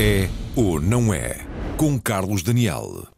É ou não é? Com Carlos Daniel.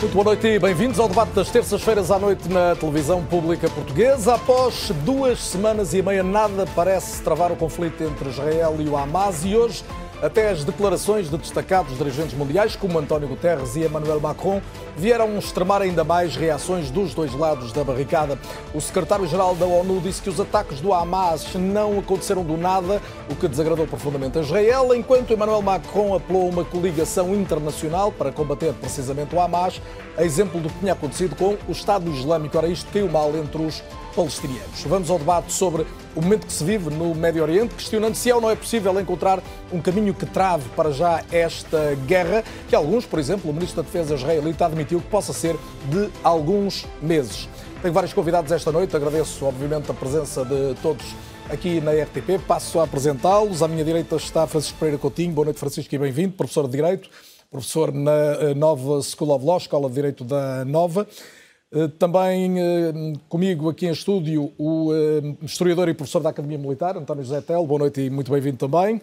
Muito boa noite e bem-vindos ao debate das terças-feiras à noite na televisão pública portuguesa. Após duas semanas e meia, nada parece travar o conflito entre Israel e o Hamas e hoje até as declarações de destacados dirigentes mundiais, como António Guterres e Emmanuel Macron, vieram extremar ainda mais reações dos dois lados da barricada. O secretário-geral da ONU disse que os ataques do Hamas não aconteceram do nada, o que desagradou profundamente a Israel, enquanto Emmanuel Macron apelou a uma coligação internacional para combater precisamente o Hamas, a exemplo do que tinha acontecido com o Estado Islâmico. Ora, isto caiu mal entre os palestinianos. Vamos ao debate sobre o momento que se vive no Médio Oriente, questionando se é ou não é possível encontrar um caminho que trave para já esta guerra, que alguns, por exemplo, o Ministro da Defesa israelita admitiu que possa ser de alguns meses. Tenho vários convidados esta noite, agradeço obviamente a presença de todos aqui na RTP. Passo a apresentá-los. À minha direita está Francisco Pereira Coutinho. Boa noite, Francisco, e bem-vindo, professor de Direito, professor na eh, Nova School of Law, Escola de Direito da Nova. Eh, também eh, comigo aqui em estúdio o historiador e professor da Academia Militar, António José Tel. Boa noite e muito bem-vindo também.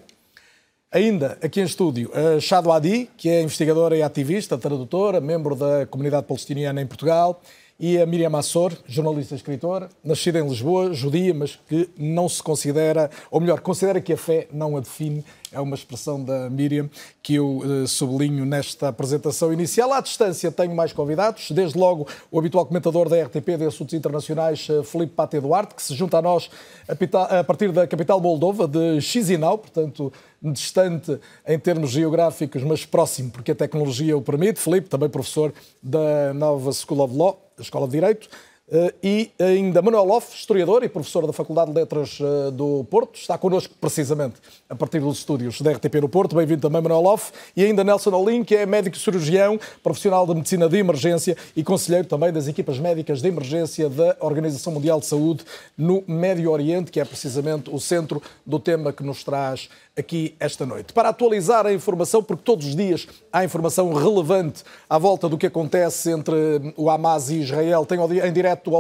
Ainda aqui em estúdio, Shado Adi, que é investigadora e ativista, tradutora, membro da comunidade palestiniana em Portugal e a Miriam Assor, jornalista e escritora, nascida em Lisboa, judia, mas que não se considera, ou melhor, considera que a fé não a define. É uma expressão da Miriam que eu uh, sublinho nesta apresentação inicial. À distância tenho mais convidados, desde logo o habitual comentador da RTP de assuntos internacionais, uh, Felipe Pate Duarte, que se junta a nós a, partir da capital Moldova, de Chisinau, portanto distante em termos geográficos, mas próximo, porque a tecnologia o permite. Felipe, também professor da Nova School of Law, Escola de Direito. Eh, e ainda Manuel Loff, historiador e professor da Faculdade de Letras eh, do Porto, está connosco precisamente a partir dos estúdios da RTP no Porto. Bem-vindo também, Manuel Loff. E ainda Nelson Olim, que é médico cirurgião, profissional de medicina de emergência e conselheiro também das equipas médicas de emergência da Organização Mundial de Saúde no Médio Oriente, que é precisamente o centro do tema que nos traz aqui esta noite. Para atualizar a informação, porque todos os dias há informação relevante à volta do que acontece entre o Hamas e Israel. Tenho em direto,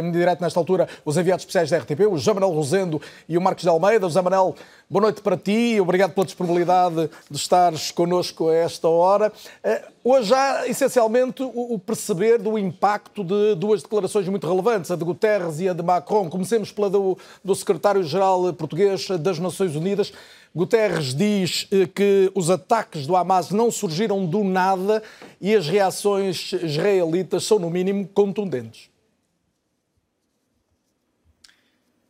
em direto nesta altura os enviados especiais da RTP, o Jamanel Rosendo e o Marcos de Almeida. O Jamanel, boa noite para ti, obrigado pela disponibilidade de estares connosco a esta hora. Eh, hoje há essencialmente o perceber do impacto de duas declarações muito relevantes, a de Guterres e a de Macron. Comecemos pela do, do secretário-geral português das Nações Unidas. Guterres diz eh, que os ataques do Hamas não surgiram do nada e as reações israelitas são, no mínimo, contundentes.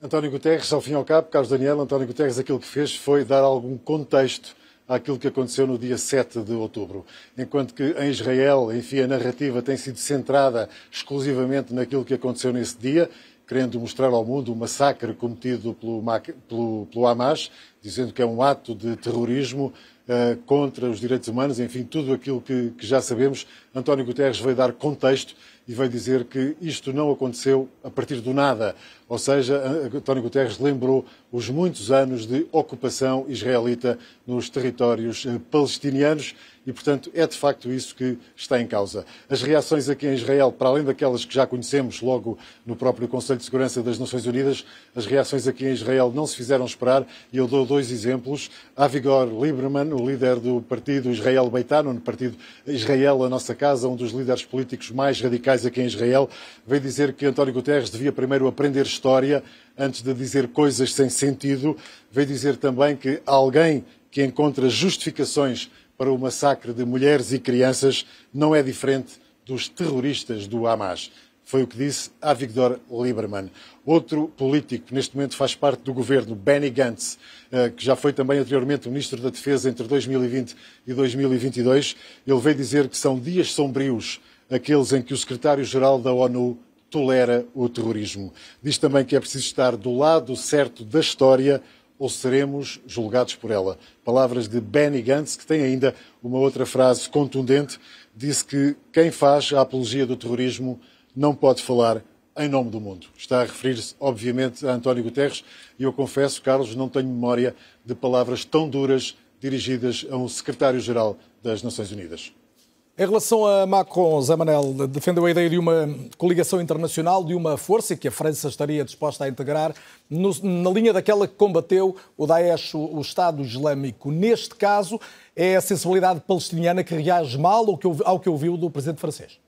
António Guterres, ao fim e ao cabo, Carlos Daniel, António Guterres aquilo que fez foi dar algum contexto àquilo que aconteceu no dia 7 de outubro. Enquanto que em Israel, enfim, a narrativa tem sido centrada exclusivamente naquilo que aconteceu nesse dia, querendo mostrar ao mundo o massacre cometido pelo, pelo, pelo Hamas, dizendo que é um ato de terrorismo uh, contra os direitos humanos, enfim, tudo aquilo que, que já sabemos. António Guterres veio dar contexto e veio dizer que isto não aconteceu a partir do nada. Ou seja, António Guterres lembrou os muitos anos de ocupação israelita nos territórios eh, palestinianos e, portanto, é de facto isso que está em causa. As reações aqui em Israel, para além daquelas que já conhecemos logo no próprio Conselho de Segurança das Nações Unidas, as reações aqui em Israel não se fizeram esperar e eu dou dois exemplos. Avigor Lieberman, o líder do partido Israel Beitano, no partido Israel, a nossa casa, um dos líderes políticos mais radicais aqui em Israel, veio dizer que António Guterres devia primeiro aprender história antes de dizer coisas sem sentido. Veio dizer também que alguém que encontra justificações para o massacre de mulheres e crianças não é diferente dos terroristas do Hamas. Foi o que disse Avigdor Lieberman. Outro político que neste momento faz parte do governo, Benny Gantz, eh, que já foi também anteriormente Ministro da Defesa entre 2020 e 2022, ele veio dizer que são dias sombrios aqueles em que o secretário-geral da ONU tolera o terrorismo. Diz também que é preciso estar do lado certo da história ou seremos julgados por ela. Palavras de Benny Gantz, que tem ainda uma outra frase contundente, disse que quem faz a apologia do terrorismo não pode falar em nome do mundo. Está a referir-se, obviamente, a António Guterres, e eu confesso, Carlos, não tenho memória de palavras tão duras dirigidas a um secretário-geral das Nações Unidas. Em relação a Macron, Zé Manel defendeu a ideia de uma coligação internacional, de uma força que a França estaria disposta a integrar, no, na linha daquela que combateu o Daesh, o, Estado Islâmico. Neste caso, é a sensibilidade palestiniana que reage mal ao que, ao que ouviu do presidente francês?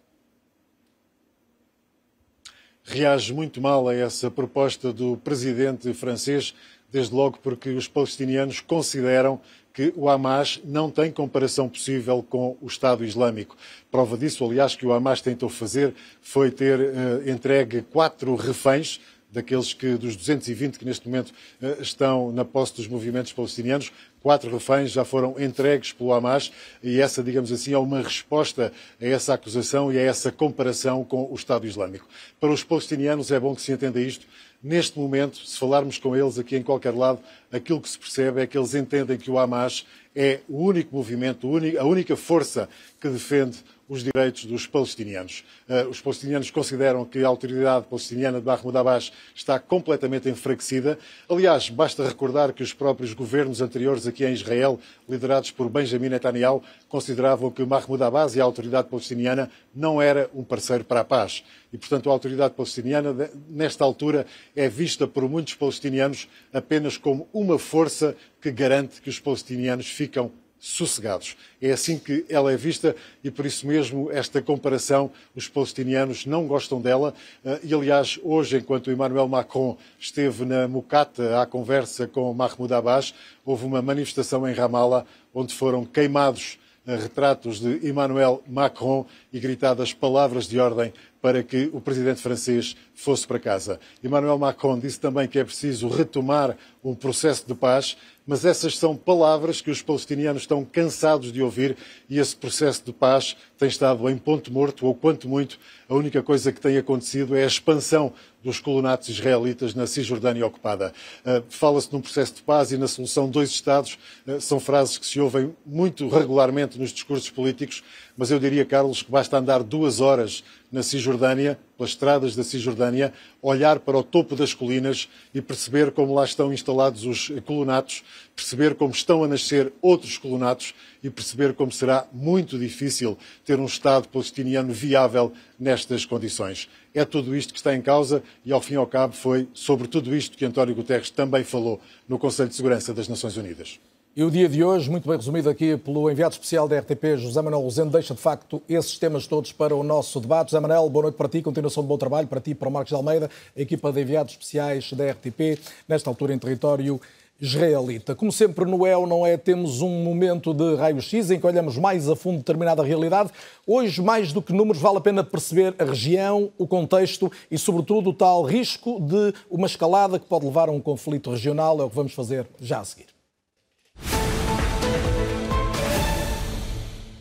Reage muito mal a essa proposta do presidente francês, desde logo porque os palestinianos consideram que o Hamas não tem comparação possível com o Estado Islâmico. Prova disso, aliás, que o Hamas tentou fazer foi ter uh, entregue quatro reféns daqueles que, dos 220 que neste momento uh, estão na posse dos movimentos palestinianos, quatro reféns já foram entregues pelo Hamas e essa, digamos assim, é uma resposta a essa acusação e a essa comparação com o Estado Islâmico. Para os palestinianos é bom que se entenda isto. Neste momento, se falarmos com eles aqui em qualquer lado, aquilo que se percebe é que eles entendem que o Hamas é o único movimento, a única força que defende os direitos dos palestinianos. Uh, os palestinianos consideram que a autoridade palestiniana de Mahmoud Abbas está completamente enfraquecida. Aliás, basta recordar que os próprios governos anteriores aqui em Israel, liderados por Benjamin Netanyahu, consideravam que Mahmoud Abbas e a autoridade palestiniana não era um parceiro para a paz. E, portanto, a autoridade palestiniana, nesta altura, é vista por muitos palestinianos apenas como uma força que garante que os palestinianos ficam sossegados. É assim que ela é vista e por isso mesmo esta comparação os palestinianos não gostam dela eh, e aliás hoje enquanto Emmanuel Macron esteve na Mucata à conversa com Mahmoud Abbas houve uma manifestação em Ramallah onde foram queimados eh, retratos de Emmanuel Macron e gritadas palavras de ordem para que o presidente francês fosse para casa. Emmanuel Macron disse também que é preciso retomar um processo de paz mas essas são palavras que os palestinianos estão cansados de ouvir e esse processo de paz tem estado em ponto morto, ou quanto muito, a única coisa que tem acontecido é a expansão dos colonatos israelitas na Cisjordânia ocupada. Uh, Fala-se num processo de paz e na solução dois Estados. Uh, são frases que se ouvem muito regularmente nos discursos políticos, mas eu diria, Carlos, que basta andar duas horas na Cisjordânia, pelas estradas da Cisjordânia, olhar para o topo das colinas e perceber como lá estão instalados os colonatos, perceber como estão a nascer outros colonatos e perceber como será muito difícil ter um Estado palestiniano viável nestas condições. É tudo isto que está em causa e, ao fim e ao cabo, foi sobre tudo isto que António Guterres também falou no Conselho de Segurança das Nações Unidas. E o dia de hoje, muito bem resumido aqui pelo enviado especial da RTP, José Manuel Rosendo, deixa de facto esses temas todos para o nosso debate. José Manuel, boa noite para ti, continuação de bom trabalho para ti, para o Marcos de Almeida, a equipa de enviados especiais da RTP, nesta altura em território israelita. Como sempre no EL, não é? Temos um momento de raio-x em que olhamos mais a fundo determinada realidade. Hoje, mais do que números, vale a pena perceber a região, o contexto e, sobretudo, o tal risco de uma escalada que pode levar a um conflito regional. É o que vamos fazer já a seguir.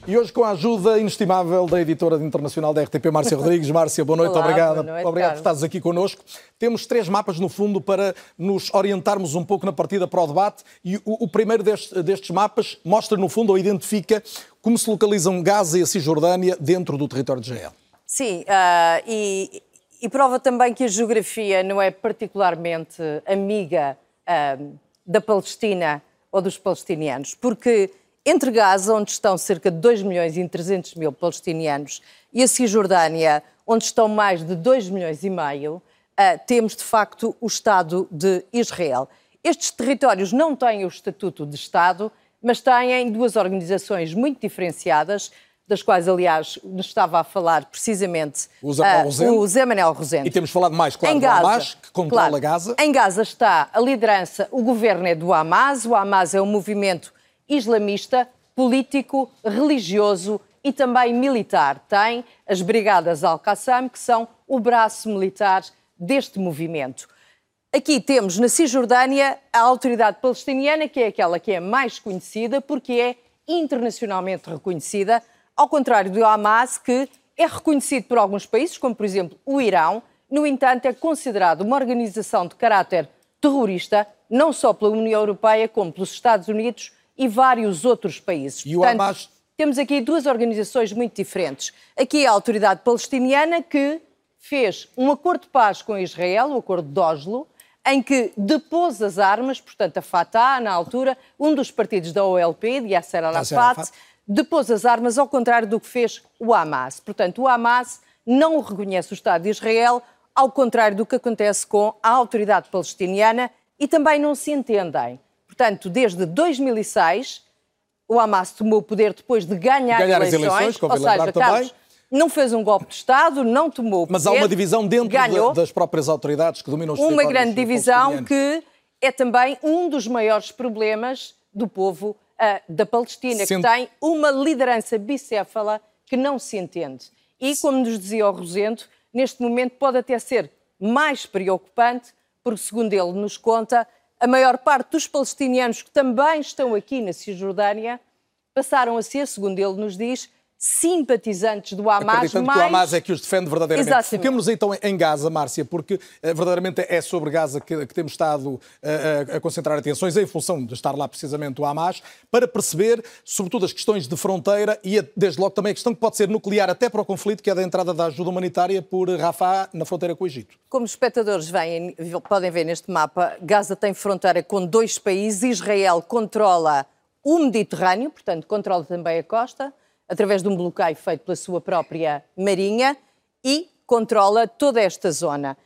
E hoje, com a ajuda inestimável da editora internacional da RTP, Márcia Rodrigues. Márcia, boa noite, Olá, obrigada. Boa noite, Obrigado por estares aqui connosco. Temos três mapas, no fundo, para nos orientarmos um pouco na partida para o debate. E o, o primeiro destes, destes mapas mostra, no fundo, ou identifica como se localizam Gaza e a Cisjordânia dentro do território de Israel. Sim, uh, e, e, prova também que a geografia não é particularmente amiga uh, da Palestina ou dos palestinianos, porque entre Gaza, onde estão cerca de 2 milhões e 300 mil palestinianos, e a Cisjordânia, onde estão mais de 2 milhões e meio, uh, temos de facto o Estado de Israel. Estes territórios não têm o estatuto de Estado, mas têm duas organizações muito diferenciadas, das quais, aliás, nos estava a falar precisamente o Zé, uh, o Zé Manuel Rosente. E temos falado mais, claro, em Gaza, do Hamas, que controla claro, Gaza. Em Gaza está a liderança, o governo é do Hamas, o Hamas é um movimento islamista, político, religioso e também militar. Tem as Brigadas Al-Qassam, que são o braço militar deste movimento. Aqui temos na Cisjordânia a autoridade palestiniana, que é aquela que é mais conhecida, porque é internacionalmente reconhecida, ao contrário do Hamas, que é reconhecido por alguns países, como por exemplo o Irão, no entanto, é considerado uma organização de caráter terrorista, não só pela União Europeia, como pelos Estados Unidos e vários outros países. E Portanto, o Hamas... Temos aqui duas organizações muito diferentes. Aqui a autoridade palestiniana que fez um acordo de paz com Israel, o acordo de Oslo, em que depôs as armas, portanto a Fatah, na altura, um dos partidos da OLP, de Yasser Arafat, depôs as armas, ao contrário do que fez o Hamas. Portanto, o Hamas não reconhece o Estado de Israel, ao contrário do que acontece com a autoridade palestiniana, e também não se entendem. Portanto, desde 2006, o Hamas tomou o poder depois de ganhar, Ganhar as eleições, eleições, ou seja. Carlos, não fez um golpe de Estado, não tomou o poder, Mas há uma divisão dentro ganhou, da- das próprias autoridades que dominam os uma grande divisão que é também um dos maiores problemas do povo ah, da Palestina, que tem uma liderança bicéfala que não se entende. E, como nos dizia o Rosendo, neste momento pode até ser mais preocupante, porque, segundo ele nos conta, a maior parte dos palestinianos que também estão aqui na Cisjordânia passaram a ser, segundo ele nos diz, simpatizantes do Hamas, Acreditando mais... que o Hamas é que os defende verdadeiramente. Exatamente. Foquemos então em- Gaza, Márcia, porque eh, verdadeiramente é sobre Gaza que, que temos estado eh, a, a concentrar atenções, em função de estar lá precisamente o Hamas, para perceber, sobretudo, as questões de fronteira e, a- desde logo, também a questão que pode ser nuclear até para o conflito, que é da entrada da ajuda humanitária por Rafah, na fronteira com o Egito. Como os espectadores veem, podem ver neste mapa, Gaza tem fronteira com dois países. Israel controla o Mediterrâneo, portanto, controla também a costa, através de um bloqueio feito pela sua própria marinha e controla toda esta zona.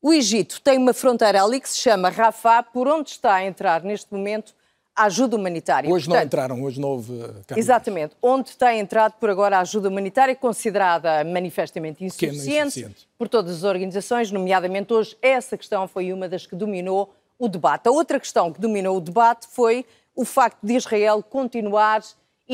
O Egito tem uma fronteira ali que se chama Rafah, por onde está a entrar neste momento a ajuda humanitária. Hoje não Portanto, entraram, hoje não houve caminhos. Exatamente. Onde tem entrado por agora a ajuda humanitária, considerada manifestamente insuficiente insuficiente. por todas as organizações, nomeadamente hoje, essa questão foi uma das que dominou o debate. A outra questão que dominou o debate foi o facto de Israel continuar,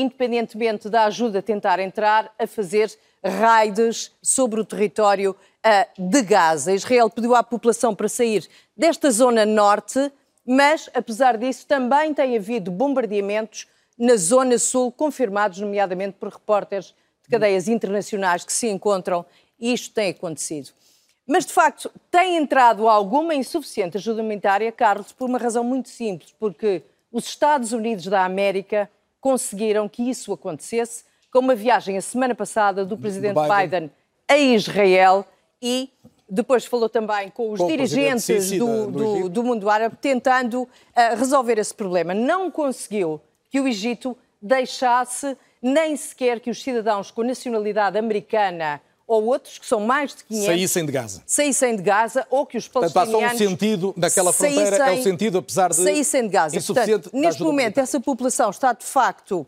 independentemente da ajuda tentar entrar, a fazer raids sobre o território ah, de Gaza. Israel pediu à população para sair desta zona norte, mas, apesar disso, também tem havido bombardeamentos na zona sul, confirmados, nomeadamente por repórteres de cadeias internacionais que se encontram, e isto tem acontecido. Mas, de facto, tem entrado alguma insuficiente ajuda humanitária, Carlos, por uma razão muito simples, porque os Estados Unidos da América conseguiram que isso acontecesse com uma viagem a semana passada do presidente Biden. Biden a Israel e depois falou também com os Com dirigentes Sisi do, do do- mundo árabe, tentando ah, resolver esse problema. Não conseguiu que o Egito deixasse nem sequer que os cidadãos com nacionalidade americana ou outros, que são mais de 500, Saíssem de Gaza. saíssem de Gaza ou que os Portanto, há só um palestinianos sentido daquela fronteira, é o sentido, apesar de saíssem de Gaza. Portanto, neste momento, essa população está de facto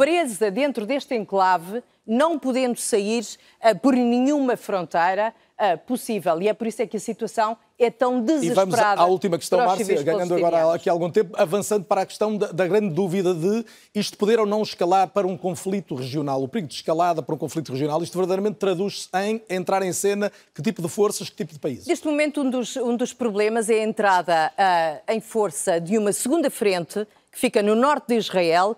presa dentro deste enclave, não podendo sair ah, por nenhuma fronteira ah, possível. E é por isso é que a situação é tão E desesperada. vamos à última questão, Márcia, ganhando agora aqui algum tempo, avançando para a questão da, da grande dúvida de isto poder ou não escalar para um conflito regional. O perigo de escalada para um conflito regional, isto verdadeiramente traduz-se em entrar em cena que tipo de forças, que tipo de países? Neste momento, um dos, um dos problemas é a entrada ah, em força de uma segunda frente que fica no norte de Israel.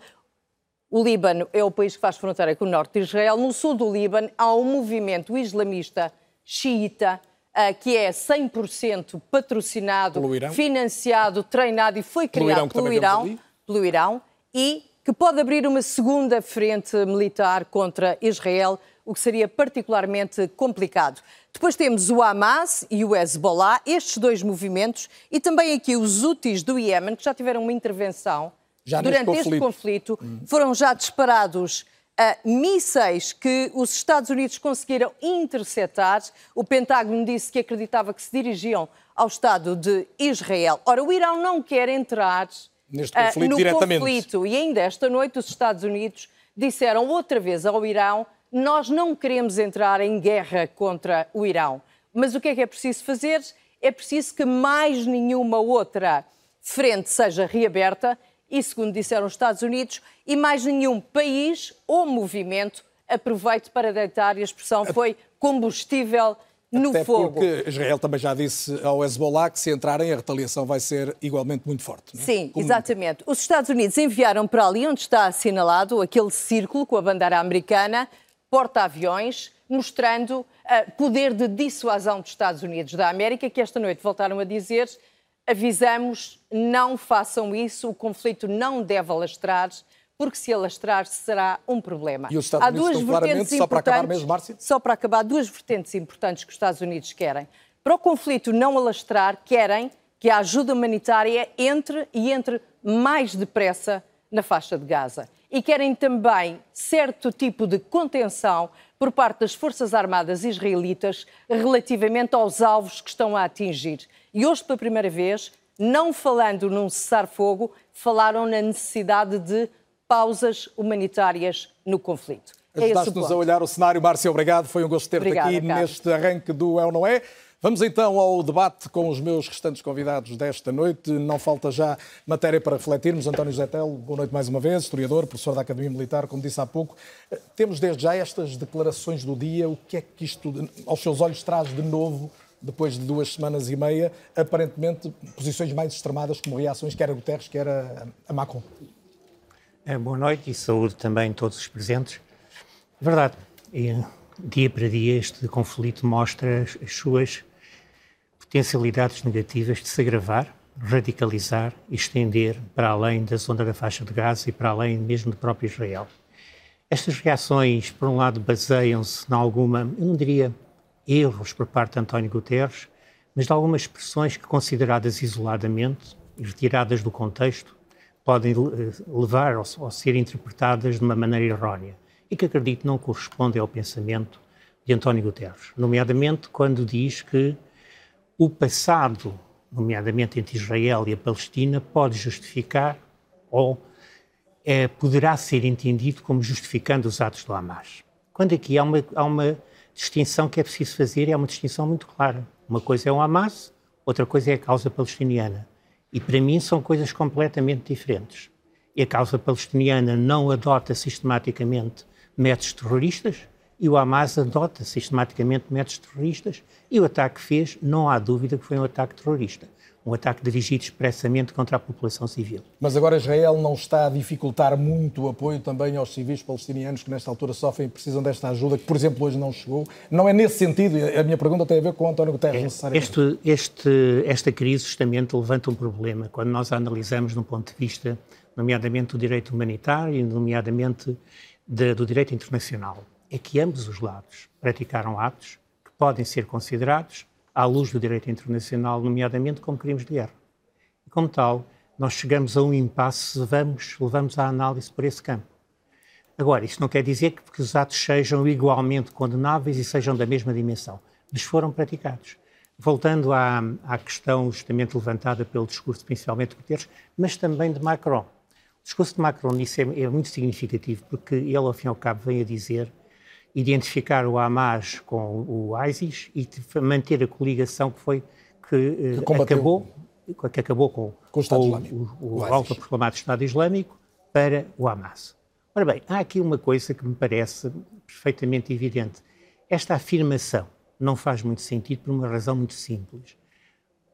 O Líbano é o país que faz fronteira com o norte de Israel. No sul do Líbano há um movimento islamista xiita ah, que é 100% patrocinado, financiado, treinado e foi Pelo criado Irão, pelo Irão, pelo Irão e que pode abrir uma segunda frente militar contra Israel, o que seria particularmente complicado. Depois temos o Hamas e o Hezbollah, estes dois movimentos, e também aqui os Houthis do Iémen, que já tiveram uma intervenção Já durante este conflito. conflito. Foram já disparados ah, mísseis que os Estados Unidos conseguiram interceptar. O Pentágono disse que acreditava que se dirigiam ao Estado de Israel. Ora, o Irão não quer entrar Neste ah, conflito no diretamente. conflito. E ainda esta noite os Estados Unidos disseram outra vez ao Irão nós não queremos entrar em guerra contra o Irão. Mas o que é que é preciso fazer? É preciso que mais nenhuma outra frente seja reaberta e, segundo disseram os Estados Unidos, e mais nenhum país ou movimento aproveite para deitar, e a expressão foi combustível no Até fogo. porque Israel também já disse ao Hezbollah que se entrarem a retaliação vai ser igualmente muito forte. não é? Sim, Como- exatamente. Os Estados Unidos enviaram para ali onde está assinalado aquele círculo com a bandeira americana, porta-aviões, mostrando ah, poder de dissuasão dos Estados Unidos da América, que esta noite voltaram a dizer: avisamos, não façam isso, o conflito não deve alastrar, porque se alastrar será um problema. E os Estados Há Unidos duas vertentes só para acabar mesmo, Márcia? só para acabar, duas vertentes importantes que os Estados Unidos querem. Para o conflito não alastrar, querem que a ajuda humanitária entre e entre mais depressa na faixa de Gaza. E querem também certo tipo de contenção por parte das Forças Armadas israelitas relativamente aos alvos que estão a atingir. E hoje, pela primeira vez, não falando num cessar-fogo, falaram na necessidade de pausas humanitárias no conflito. É Ajudaste-nos a olhar o cenário. Márcia, obrigado. Foi um gosto ter-te aqui Carlos. neste arranque do É ou Não É. Vamos então ao debate com os meus restantes convidados desta noite. Não falta já matéria para refletirmos. António Zetel, boa noite mais uma vez, historiador, professor da Academia Militar, como disse há pouco. Temos desde já estas declarações do dia. O que é que isto, aos seus olhos, traz de novo depois de duas semanas e meia, aparentemente posições mais extremadas como reações, quer a Guterres, quer a, a Macron? É, boa noite e saúde também a todos os presentes. Verdade. E, dia para dia este conflito mostra as suas potencialidades negativas de se agravar, radicalizar e estender para além da zona da faixa de Gaza e para além mesmo do próprio Israel. Estas reações, por um lado, baseiam-se em alguma, eu não diria erros por parte de António Guterres, mas de algumas expressões que, consideradas isoladamente e retiradas do contexto, podem eh, levar ou ser interpretadas de uma maneira errónea e que acredito não corresponde ao pensamento de António Guterres, nomeadamente quando diz que o passado, nomeadamente entre Israel e a Palestina, pode justificar ou é, poderá ser entendido como justificando os atos do Hamas. Quando aqui há uma, há uma distinção que é preciso fazer, é uma distinção muito clara. Uma coisa é o Hamas, outra coisa é a causa palestiniana. E para mim são coisas completamente diferentes. E a causa palestiniana não adota sistematicamente métodos terroristas e o Hamas adota sistematicamente métodos terroristas e o ataque que fez, não há dúvida que foi um ataque terrorista. Um ataque dirigido expressamente contra a população civil. Mas agora Israel não está a dificultar muito o apoio também aos civis palestinianos que nesta altura sofrem e precisam desta ajuda, que por exemplo hoje não chegou? Não é nesse sentido, a minha pergunta tem a ver com António Guterres, é, necessariamente. Este, este, esta crise justamente levanta um problema quando nós a analisamos num ponto de vista, nomeadamente do direito humanitário e nomeadamente de, do direito internacional, é que ambos os lados praticaram atos que podem ser considerados, à luz do direito internacional, nomeadamente como crimes de guerra. E, como tal, nós chegamos a um impasse se vamos, levamos a análise por esse campo. Agora, isso não quer dizer que, os atos sejam igualmente condenáveis e sejam da mesma dimensão, mas foram praticados. Voltando à, à questão justamente levantada pelo discurso, principalmente de Guterres, mas também de Macron. O discurso de Macron nisso é, é, muito significativo, porque ele, ao fim e ao cabo, vem a dizer identificar o Hamas com o ISIS e manter a coligação que foi que, que eh, acabou que acabou com, com o, Estado o, o, o autoproclamado Estado Islâmico para o Hamas. Ora bem, há aqui uma coisa que me parece perfeitamente evidente. Esta afirmação não faz muito sentido por uma razão muito simples.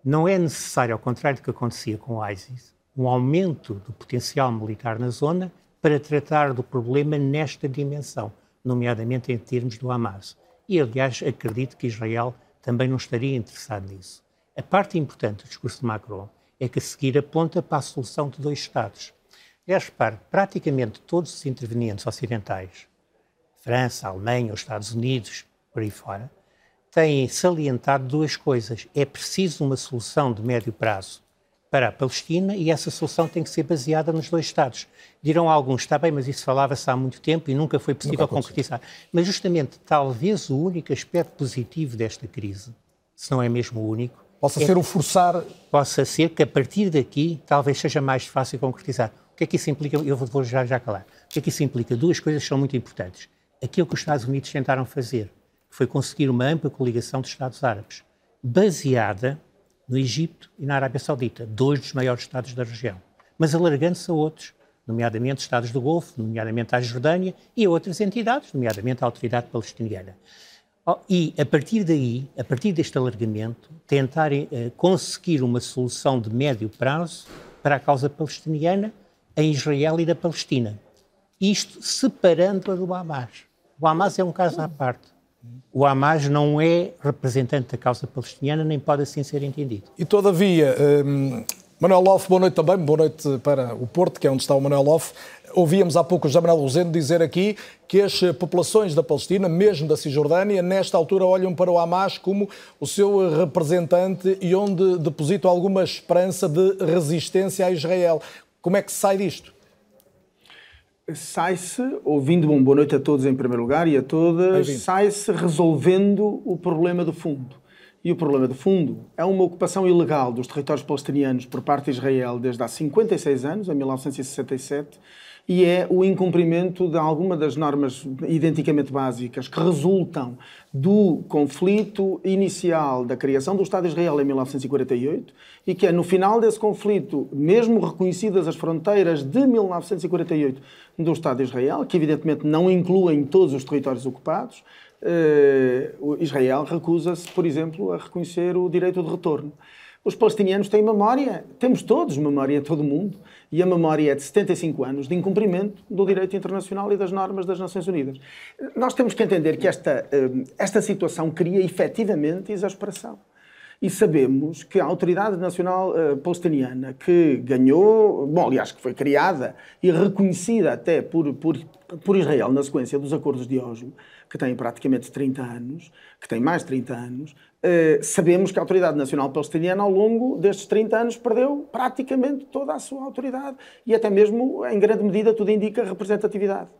Não é necessário, ao contrário do que acontecia com o ISIS, um aumento do potencial militar na zona para tratar do problema nesta dimensão, nomeadamente em termos do Hamas. E, aliás, acredito que Israel também não estaria interessado nisso. A parte importante do discurso de Macron é que a seguir aponta para a solução de dois Estados. Aliás, repare, praticamente todos os intervenientes ocidentais, França, Alemanha, os Estados Unidos, por aí fora, têm salientado duas coisas. É preciso uma solução de médio prazo para a Palestina e essa solução tem que ser baseada nos dois Estados. Dirão alguns, está bem, mas isso falava-se há muito tempo e nunca foi possível nunca concretizar. Mas justamente, talvez o único aspecto positivo desta crise, se não é mesmo o único, possa é ser o forçar. Possa ser que a partir daqui talvez seja mais fácil concretizar. O que é que isso implica? Eu vou já, já calar. O que é que isso implica? Duas coisas são muito importantes. Aquilo que os Estados Unidos tentaram fazer foi conseguir uma ampla coligação de Estados Árabes, baseada no Egito e na Arábia Saudita, dois dos maiores Estados da região, mas alargando-se a outros, nomeadamente Estados do Golfo, nomeadamente a Jordânia e a outras entidades, nomeadamente a Autoridade Palestiniana. Oh, e, a partir daí, a partir deste alargamento, tentarem uh, conseguir uma solução de médio prazo para a causa palestiniana em Israel e da Palestina. Isto separando-a do Hamas. O Hamas é um caso à parte. O Hamas não é representante da causa palestiniana, nem pode assim ser entendido. E todavia, um, Manuel Loff, boa noite também, boa noite para o Porto, que é onde está o Manuel Loff. Ouvíamos há pouco o José Manuel Rosendo dizer aqui que as populações da Palestina, mesmo da Cisjordânia, nesta altura olham para o Hamas como o seu representante e onde depositam alguma esperança de resistência a Israel. Como é que se sai disto? Sai-se, ouvindo um boa noite a todos em primeiro lugar e a todas, sai-se resolvendo o problema do fundo. E o problema de fundo é uma ocupação ilegal dos territórios palestinianos por parte de Israel desde há 56 anos, em 1967, e é o incumprimento de alguma das normas identicamente básicas que resultam do conflito inicial da criação do Estado de Israel em 1948 e que é no final desse conflito, mesmo reconhecidas as fronteiras de 1948 do Estado de Israel, que evidentemente não incluem todos os territórios ocupados, eh, Israel recusa-se, por exemplo, a reconhecer o direito de retorno. Os palestinianos têm memória, temos todos memória em todo mundo, e a memória é de 75 anos de incumprimento do direito internacional e das normas das Nações Unidas. Nós temos que entender que esta, eh, esta situação cria efetivamente exasperação. E sabemos que a Autoridade Nacional uh, Palestiniana, que ganhou, bom, aliás, que foi criada e reconhecida até por, por, por Israel na sequência dos acordos de Oslo, que tem praticamente 30 anos, que tem mais de 30 anos, uh, sabemos que a Autoridade Nacional Palestiniana, ao longo destes 30 anos, perdeu praticamente toda a sua autoridade e até mesmo, em grande medida, tudo indica representatividade.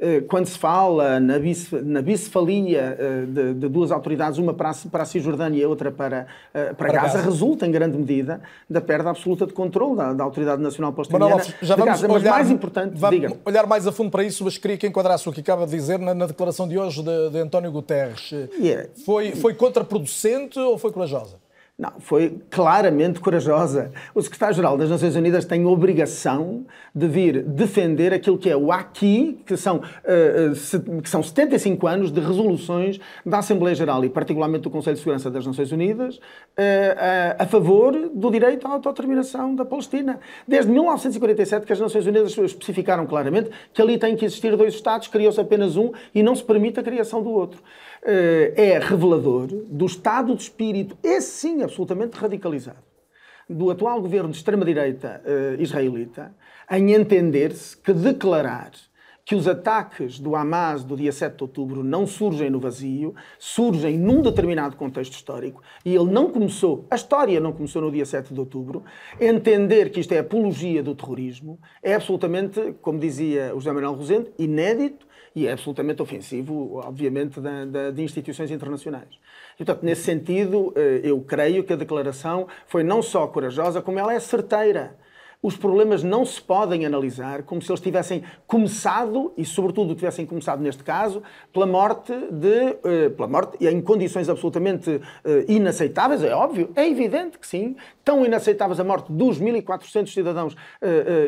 Eh, quando se fala na, na bicefalia eh, de, de, duas autoridades, uma para a, para a Cisjordânia e outra para, eh, para, para Gaza, Gaza, resulta em grande medida da perda absoluta de controle da, da Autoridade Nacional Palestiniana Manuel, já vamos Gaza. Mas olhar, mais importante, vamos diga. olhar mais a fundo para isso, mas queria que enquadrasse o que acaba de dizer na, na declaração de hoje de, de António Guterres. Yeah. Foi, foi contraproducente ou foi corajosa? Não, foi claramente corajosa. O secretário-geral das Nações Unidas tem obrigação de vir defender aquilo que é o aqui, que são, uh, que são 75 anos de resoluções da Assembleia Geral e particularmente do Conselho de Segurança das Nações Unidas uh, uh, a favor do direito à autodeterminação da Palestina. Desde 1947 que as Nações Unidas especificaram claramente que ali tem que existir dois Estados, criou-se apenas um e não se permite a criação do outro. Eh, é revelador do estado de espírito, esse sim absolutamente radicalizado, do atual governo de extrema-direita uh, israelita, em entender-se que declarar que os ataques do Hamas do dia 7 de outubro não surgem no vazio, surgem num determinado contexto histórico e ele não começou, a história não começou no dia 7 de outubro. Entender que isto é apologia do terrorismo é absolutamente, como dizia o José Manuel Rosendo, inédito e é absolutamente ofensivo, obviamente, de, de, instituições internacionais. E, portanto, nesse sentido, eh, eu creio que a declaração foi não só corajosa, como ela é certeira os problemas não se podem analisar como se eles tivessem começado, e sobretudo tivessem começado neste caso, pela morte de. Uh, pela morte, e em condições absolutamente uh, inaceitáveis, é óbvio, é evidente que sim, tão inaceitáveis a morte dos 1.400 cidadãos uh,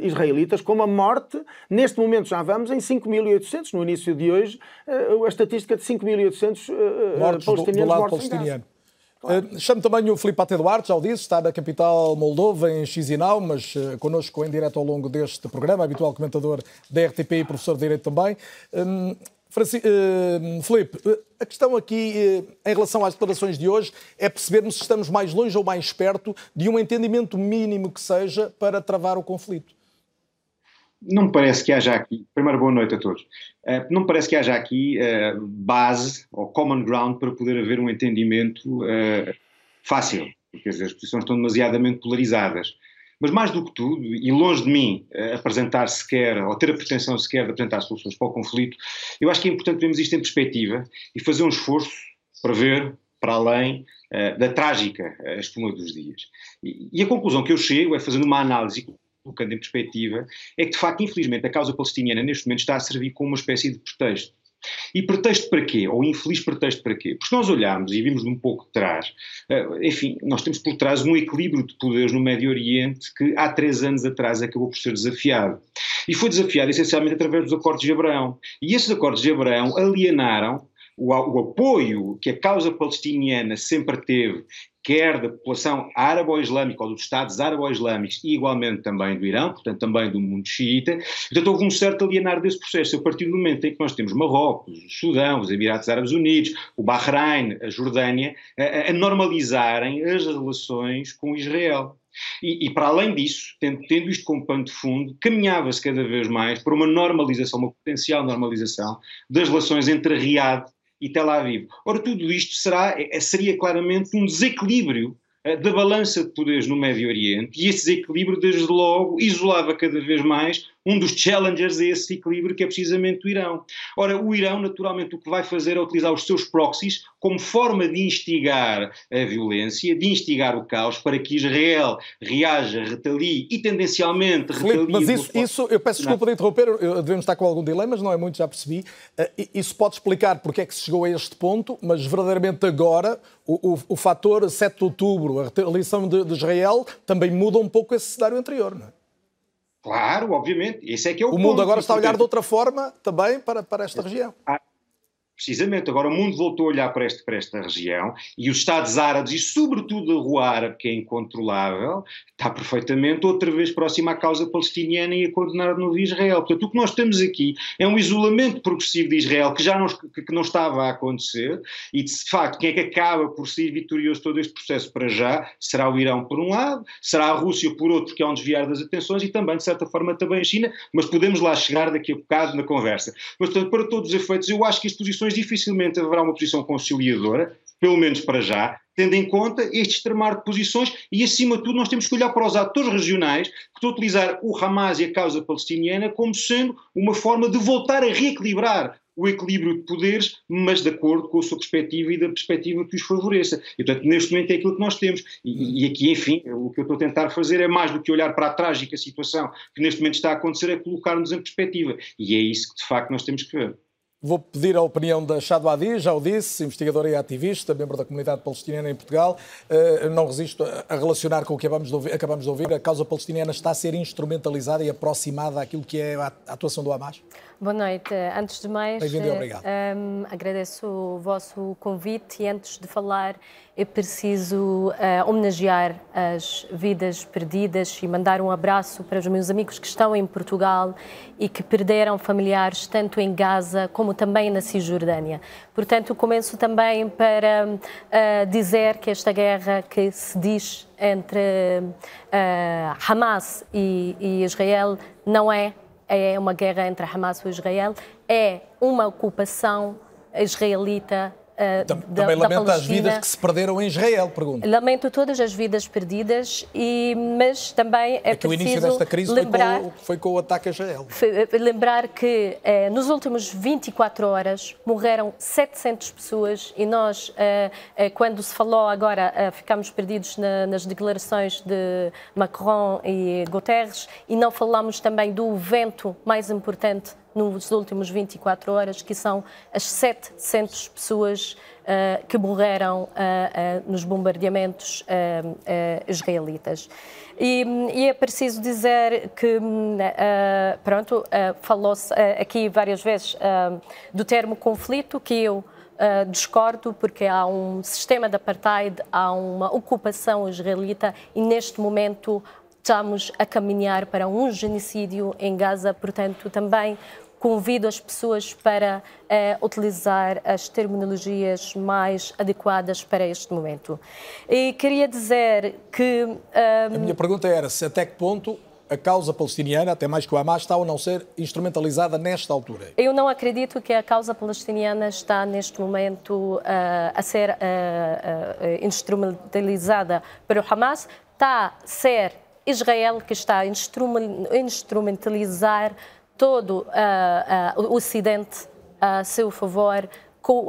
israelitas, como a morte, neste momento já vamos em 5.800, no início de hoje, a estatística de 5.800 uh, palestinianos do, do mortos palestiniano. Claro. Uh, chamo também o Filipe Ate Duarte, já o disse, está na capital Moldova, em Chisinau, mas uh, connosco em direto ao longo deste programa, habitual comentador da RTP e professor de Direito também. Um, Franci... Uh, Filipe, a questão aqui em relação às declarações de hoje é percebermos se estamos mais longe ou mais perto de um entendimento mínimo que seja para travar o conflito não me parece que haja aqui, primeiro boa noite a todos, uh, não me parece que haja aqui uh, base ou common ground para poder haver um entendimento uh, fácil, porque as posições estão demasiadamente polarizadas. Mas mais do que tudo, e longe de mim apresentar sequer, ou ter a pretensão sequer de apresentar soluções para o conflito, eu acho que é importante vermos isto em perspectiva e fazer um esforço para ver para além da trágica espuma dos dias. E, e a conclusão que eu chego é fazendo uma análise colocando em perspectiva, é que de facto, infelizmente, a causa palestiniana neste momento está a servir como uma espécie de pretexto. E pretexto para quê? Ou infeliz pretexto para quê? Porque nós olharmos e vimos de um pouco de trás, eh, enfim, nós temos por trás um equilíbrio de poderes no Médio Oriente que há três anos atrás acabou por ser desafiado. E foi desafiado essencialmente através dos Acordos de Abraão. E esses Acordos de Abraão alienaram o, o, apoio que a causa palestiniana sempre teve quer da população árabe-islâmica ou dos Estados árabe-islâmicos e igualmente também do Irão, portanto também do mundo xiita, portanto houve um certo alienar desse processo. A partir do momento em que nós temos Marrocos, o Sudão, os Emirados Árabes Unidos, o Bahrein, a Jordânia, a, a normalizarem as relações com Israel. E, e, para além disso, tendo, tendo isto como pano de fundo, caminhava-se cada vez mais para uma normalização, uma potencial normalização das relações entre Riad e Tel Aviv. Ora, tudo isto será, é, seria claramente um desequilíbrio eh, da balança de poderes no Médio Oriente, e esse desequilíbrio, desde logo, isolava cada vez mais um dos challengers a esse equilíbrio que é precisamente o Irão. Ora, o Irão, naturalmente, o que vai fazer é utilizar os seus proxies como forma de instigar a violência, de instigar o caos, para que Israel reaja, retalie e tendencialmente retalie. mas isso, isso, eu peço desculpa de interromper, devemos estar com algum delay, mas não é muito, já percebi. Eh, isso pode explicar porque é que se chegou a este ponto, mas verdadeiramente agora o, o, o fator 7 de outubro, a eleição de, de Israel, também muda um pouco esse cenário anterior, não é? Claro, obviamente. Esse é que é o, o mundo agora está a olhar de outra forma também para, para esta região. Ah, Precisamente, agora o mundo voltou a olhar para, este, para esta região e os Estados árabes, e sobretudo a rua árabe, que é incontrolável, está perfeitamente outra vez próxima à causa palestiniana e a condenar de novo Israel. Portanto, o que nós temos aqui é um isolamento progressivo de Israel que já não, que não estava a acontecer e, de facto, quem é que acaba por sair vitorioso todo este processo para já será o Irão por um lado, será a Rússia por outro, que é um desviar das atenções e também, de certa forma, também a China, mas podemos lá chegar daqui a bocado na conversa. Mas, portanto, para todos os efeitos, eu acho que as posições dificilmente haverá uma posição conciliadora, pelo menos para já, tendo em conta este extremar de posições e, acima de tudo, nós temos que olhar para os atores regionais que estão a utilizar o Hamas e a causa palestiniana como sendo uma forma de voltar a reequilibrar o equilíbrio de poderes, mas de acordo com a sua perspectiva e da perspectiva que os favoreça. E, portanto, neste momento é aquilo que nós temos. E, e, aqui, enfim, o que eu estou a tentar fazer é mais do que olhar para a trágica situação que neste momento está a acontecer, é colocar-nos em perspectiva. E é isso que, de facto, nós temos que ver. Vou pedir a opinião da Shado Adi, já o disse, investigadora e ativista, membro da comunidade palestiniana em Portugal. Uh, não resisto a relacionar com o que acabamos de ouvir. A causa palestiniana está a ser instrumentalizada e aproximada àquilo que é a atuação do Hamas? Boa noite. Antes de mais. Um, agradeço o vosso convite e antes de falar, é preciso uh, homenagear as vidas perdidas e mandar um abraço para os meus amigos que estão em Portugal e que perderam familiares tanto em Gaza como também na Cisjordânia. Portanto, começo também para uh, dizer que esta guerra que se diz entre uh, Hamas e, e Israel não é é uma guerra entre Hamas e Israel, é uma ocupação israelita Uh, Também da, lamenta as vidas que se perderam em Israel, pergunto. Lamento todas as vidas perdidas, e, mas também é, é que o início desta crise lembrar, foi, com, foi com o ataque a Israel. Eh, lembrar que eh, nos últimos 24 horas morreram 700 pessoas e nós, eh, eh, quando se falou agora, eh, ficamos perdidos na, nas declarações de Macron e Guterres e não falamos também do evento mais importante nos últimos 24 horas, que são as 700 pessoas uh, que morreram uh, uh, nos bombardeamentos israelitas. E, e, é preciso dizer que, pronto, falou-se aqui várias vezes do termo conflito, que eu Uh, discordo porque há um sistema de apartheid, há uma ocupação israelita e neste momento estamos a caminhar para um genocídio em Gaza, portanto também convido as pessoas para uh, utilizar as terminologias mais adequadas para este momento. E queria dizer que. Um... A minha pergunta era se até que ponto a causa palestiniana, até mais que o Hamas, está ou não ser instrumentalizada nesta altura? Eu não acredito que a causa palestiniana está neste momento uh, a ser uh, uh, instrumentalizada pelo Hamas. Está a ser Israel que está a instrumentalizar todo uh, uh, o Ocidente a seu favor,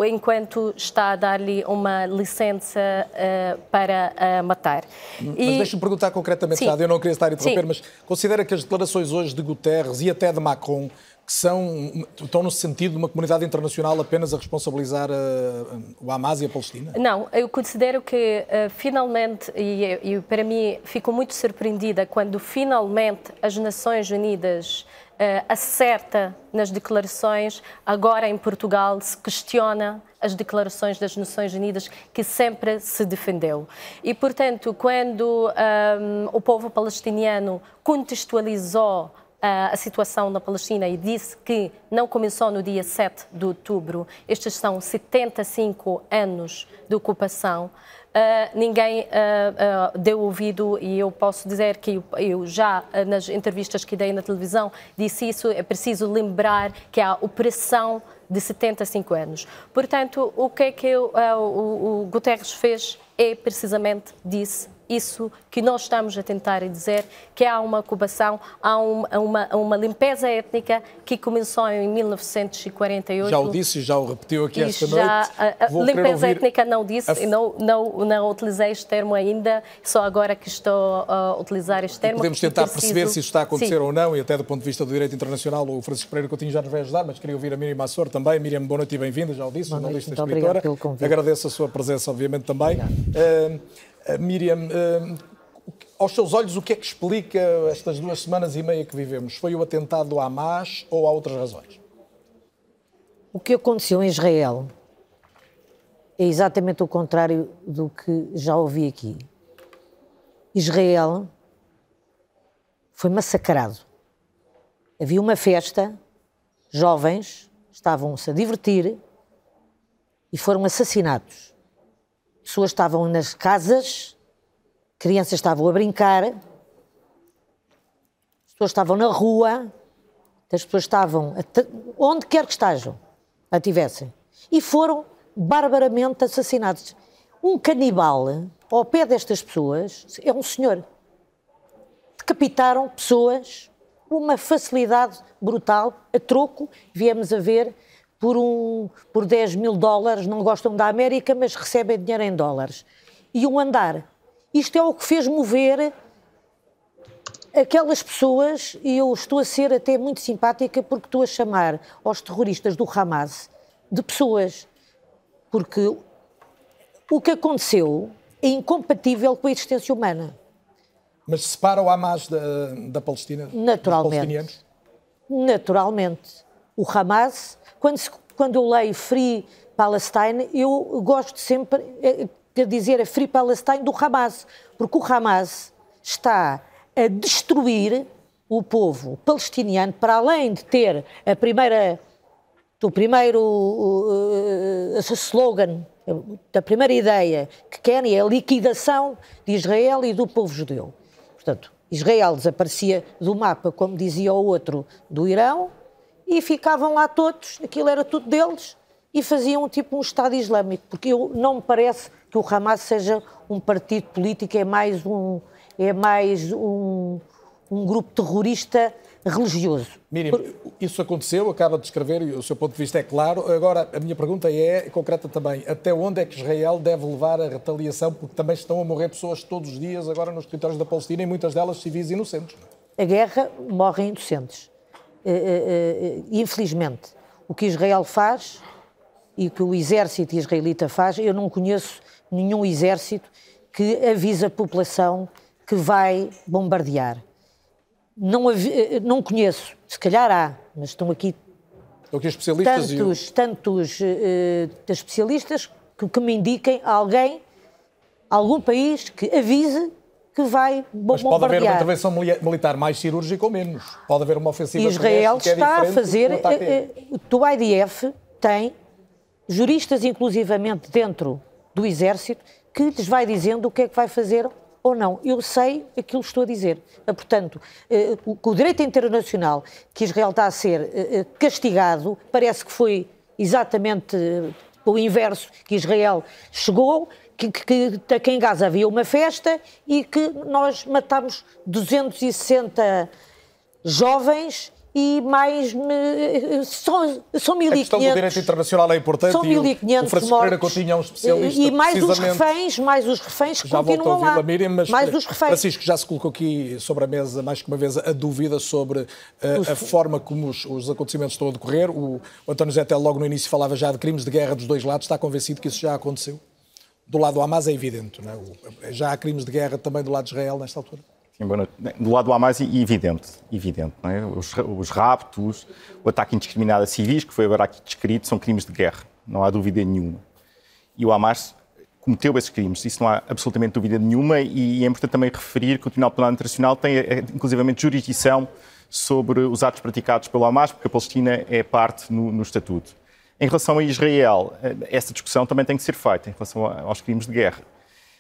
enquanto está a dar-lhe uma licença uh, para matar. Mas e... deixe-me perguntar concretamente, já, eu não queria estar a interromper, Sim. mas considera que as declarações hoje de Guterres e até de Macron que são, estão no sentido de uma comunidade internacional apenas a responsabilizar o Hamas e a Palestina? Não, eu considero que uh, finalmente, e, e, para mim fico muito surpreendida quando finalmente as Nações Unidas acerta nas declarações, agora em Portugal se questiona as declarações das Nações Unidas que sempre se defendeu. E, portanto, quando um, o povo palestiniano contextualizou a situação na Palestina e disse que não começou no dia 7 de outubro, estes são 75 anos de ocupação, Uh, ninguém uh, deu ouvido e eu posso dizer que eu, eu já nas entrevistas que dei na televisão disse isso, é preciso lembrar que a opressão de 75 anos. Portanto, o que é que eu, o, o Guterres fez é precisamente disse isso que nós estamos a tentar dizer, que há uma ocupação, há uma, uma, uma limpeza étnica que começou em 1948. Já o disse e já o repetiu aqui esta já, noite. A, a limpeza étnica não disse, a... não, não, não utilizei este termo ainda, só agora que estou a utilizar este termo. E podemos tentar preciso... perceber se isto está a acontecer Sim. ou não, e até do ponto de vista do direito internacional, o Francisco Pereira Coutinho já nos vai ajudar, mas queria ouvir a Miriam Assor também. Miriam, boa noite e bem-vinda, já o disse, jornalista e escritora. Agradeço a sua presença, obviamente, também. Uh, Miriam, uh, aos seus olhos, o que é que explica estas duas semanas e meia que vivemos? Foi o atentado do Hamas ou há outras razões? O que aconteceu em Israel é exatamente o contrário do que já ouvi aqui. Israel foi massacrado. Havia uma festa, jovens estavam-se a divertir e foram assassinados. Pessoas estavam nas casas, crianças estavam a brincar, as pessoas estavam na rua, as pessoas estavam onde quer que estejam, a tivessem, e foram barbaramente assassinados. Um canibal ao pé destas pessoas é um senhor decapitaram pessoas uma facilidade brutal, a troco, viemos a ver por, um, por 10 mil dólares, não gostam da América, mas recebem dinheiro em dólares. E um andar. Isto é o que fez mover aquelas pessoas, e eu estou a ser até muito simpática porque estou a chamar aos terroristas do Hamas de pessoas, porque o que aconteceu é incompatível com a existência humana. Mas separa o Hamas da, da Palestina? Naturalmente. Naturalmente. O Hamas, quando, quando eu leio Free Palestine, eu gosto sempre eh, de dizer a Free Palestine do Hamas, porque o Hamas está a destruir o povo palestiniano, para além de ter a primeira, o primeiro uh, slogan, da primeira ideia que querem é a liquidação de Israel e do povo judeu. Portanto, Israel desaparecia do mapa, como dizia o outro, do Irão, e ficavam lá todos, aquilo era tudo deles, e faziam tipo um Estado Islâmico, porque eu, não me parece que o Hamas seja um partido político, é mais um, é mais um, um grupo terrorista religioso. Miriam, Por... isso aconteceu, acaba de descrever e o seu ponto de vista é claro. Agora, a minha pergunta é concreta também. Até onde é que Israel deve levar a retaliação? Porque também estão a morrer pessoas todos os dias agora nos territórios da Palestina e muitas delas civis inocentes. A guerra morrem inocentes. Uh, uh, uh, infelizmente, o que Israel faz e o que o exército israelita faz, eu não conheço nenhum exército que avise a população que vai bombardear. Não, eh, não conheço, se calhar há, mas estão aqui Estão aqui especialistas tantos, e... tantos uh, especialistas que, que, me indiquem alguém, algum país que avise que vai bombardear. Mas pode haver uma intervenção militar mais cirúrgica ou menos. Pode haver uma ofensiva Israel que é está a fazer. Uh, o IDF tem juristas, inclusivamente dentro do Exército, que lhes vai dizendo o que é que vai fazer ou não. Eu sei aquilo que estou a dizer. Ah, portanto, ah, o direito internacional que Israel está a ser castigado parece que foi exatamente o inverso, que Israel chegou, que, que, que em Gaza havia uma festa e que nós matamos 260 jovens e mais. São, são 1.500. A questão do direito internacional é importante. São 1.500 mortos. Coutinho é um especialista. E mais os reféns, mais os reféns que já continuam lá. Miriam, mas mais os reféns. Francisco, já se colocou aqui sobre a mesa, mais que uma vez, a dúvida sobre a, uh, a forma como os, os, acontecimentos estão a decorrer. O, o António Zetel, logo no início, falava já de crimes de guerra dos dois lados. Está convencido que isso já aconteceu? Do lado do Hamas é evidente, não é? Já há crimes de guerra também do lado de Israel nesta altura? Sim, do lado do Hamas, evidente, evidente. É? Os, os, raptos, o ataque indiscriminado a civis, que foi agora aqui descrito, são crimes de guerra, não há dúvida nenhuma. E o Hamas cometeu esses crimes, isso não há absolutamente dúvida nenhuma, e é importante também referir que o Tribunal Penal Internacional tem, eh, inclusivamente, jurisdição sobre os atos praticados pelo Hamas, porque a Palestina é parte no, no Estatuto. Em relação a Israel, eh, essa discussão também tem que ser feita em relação aos crimes de guerra.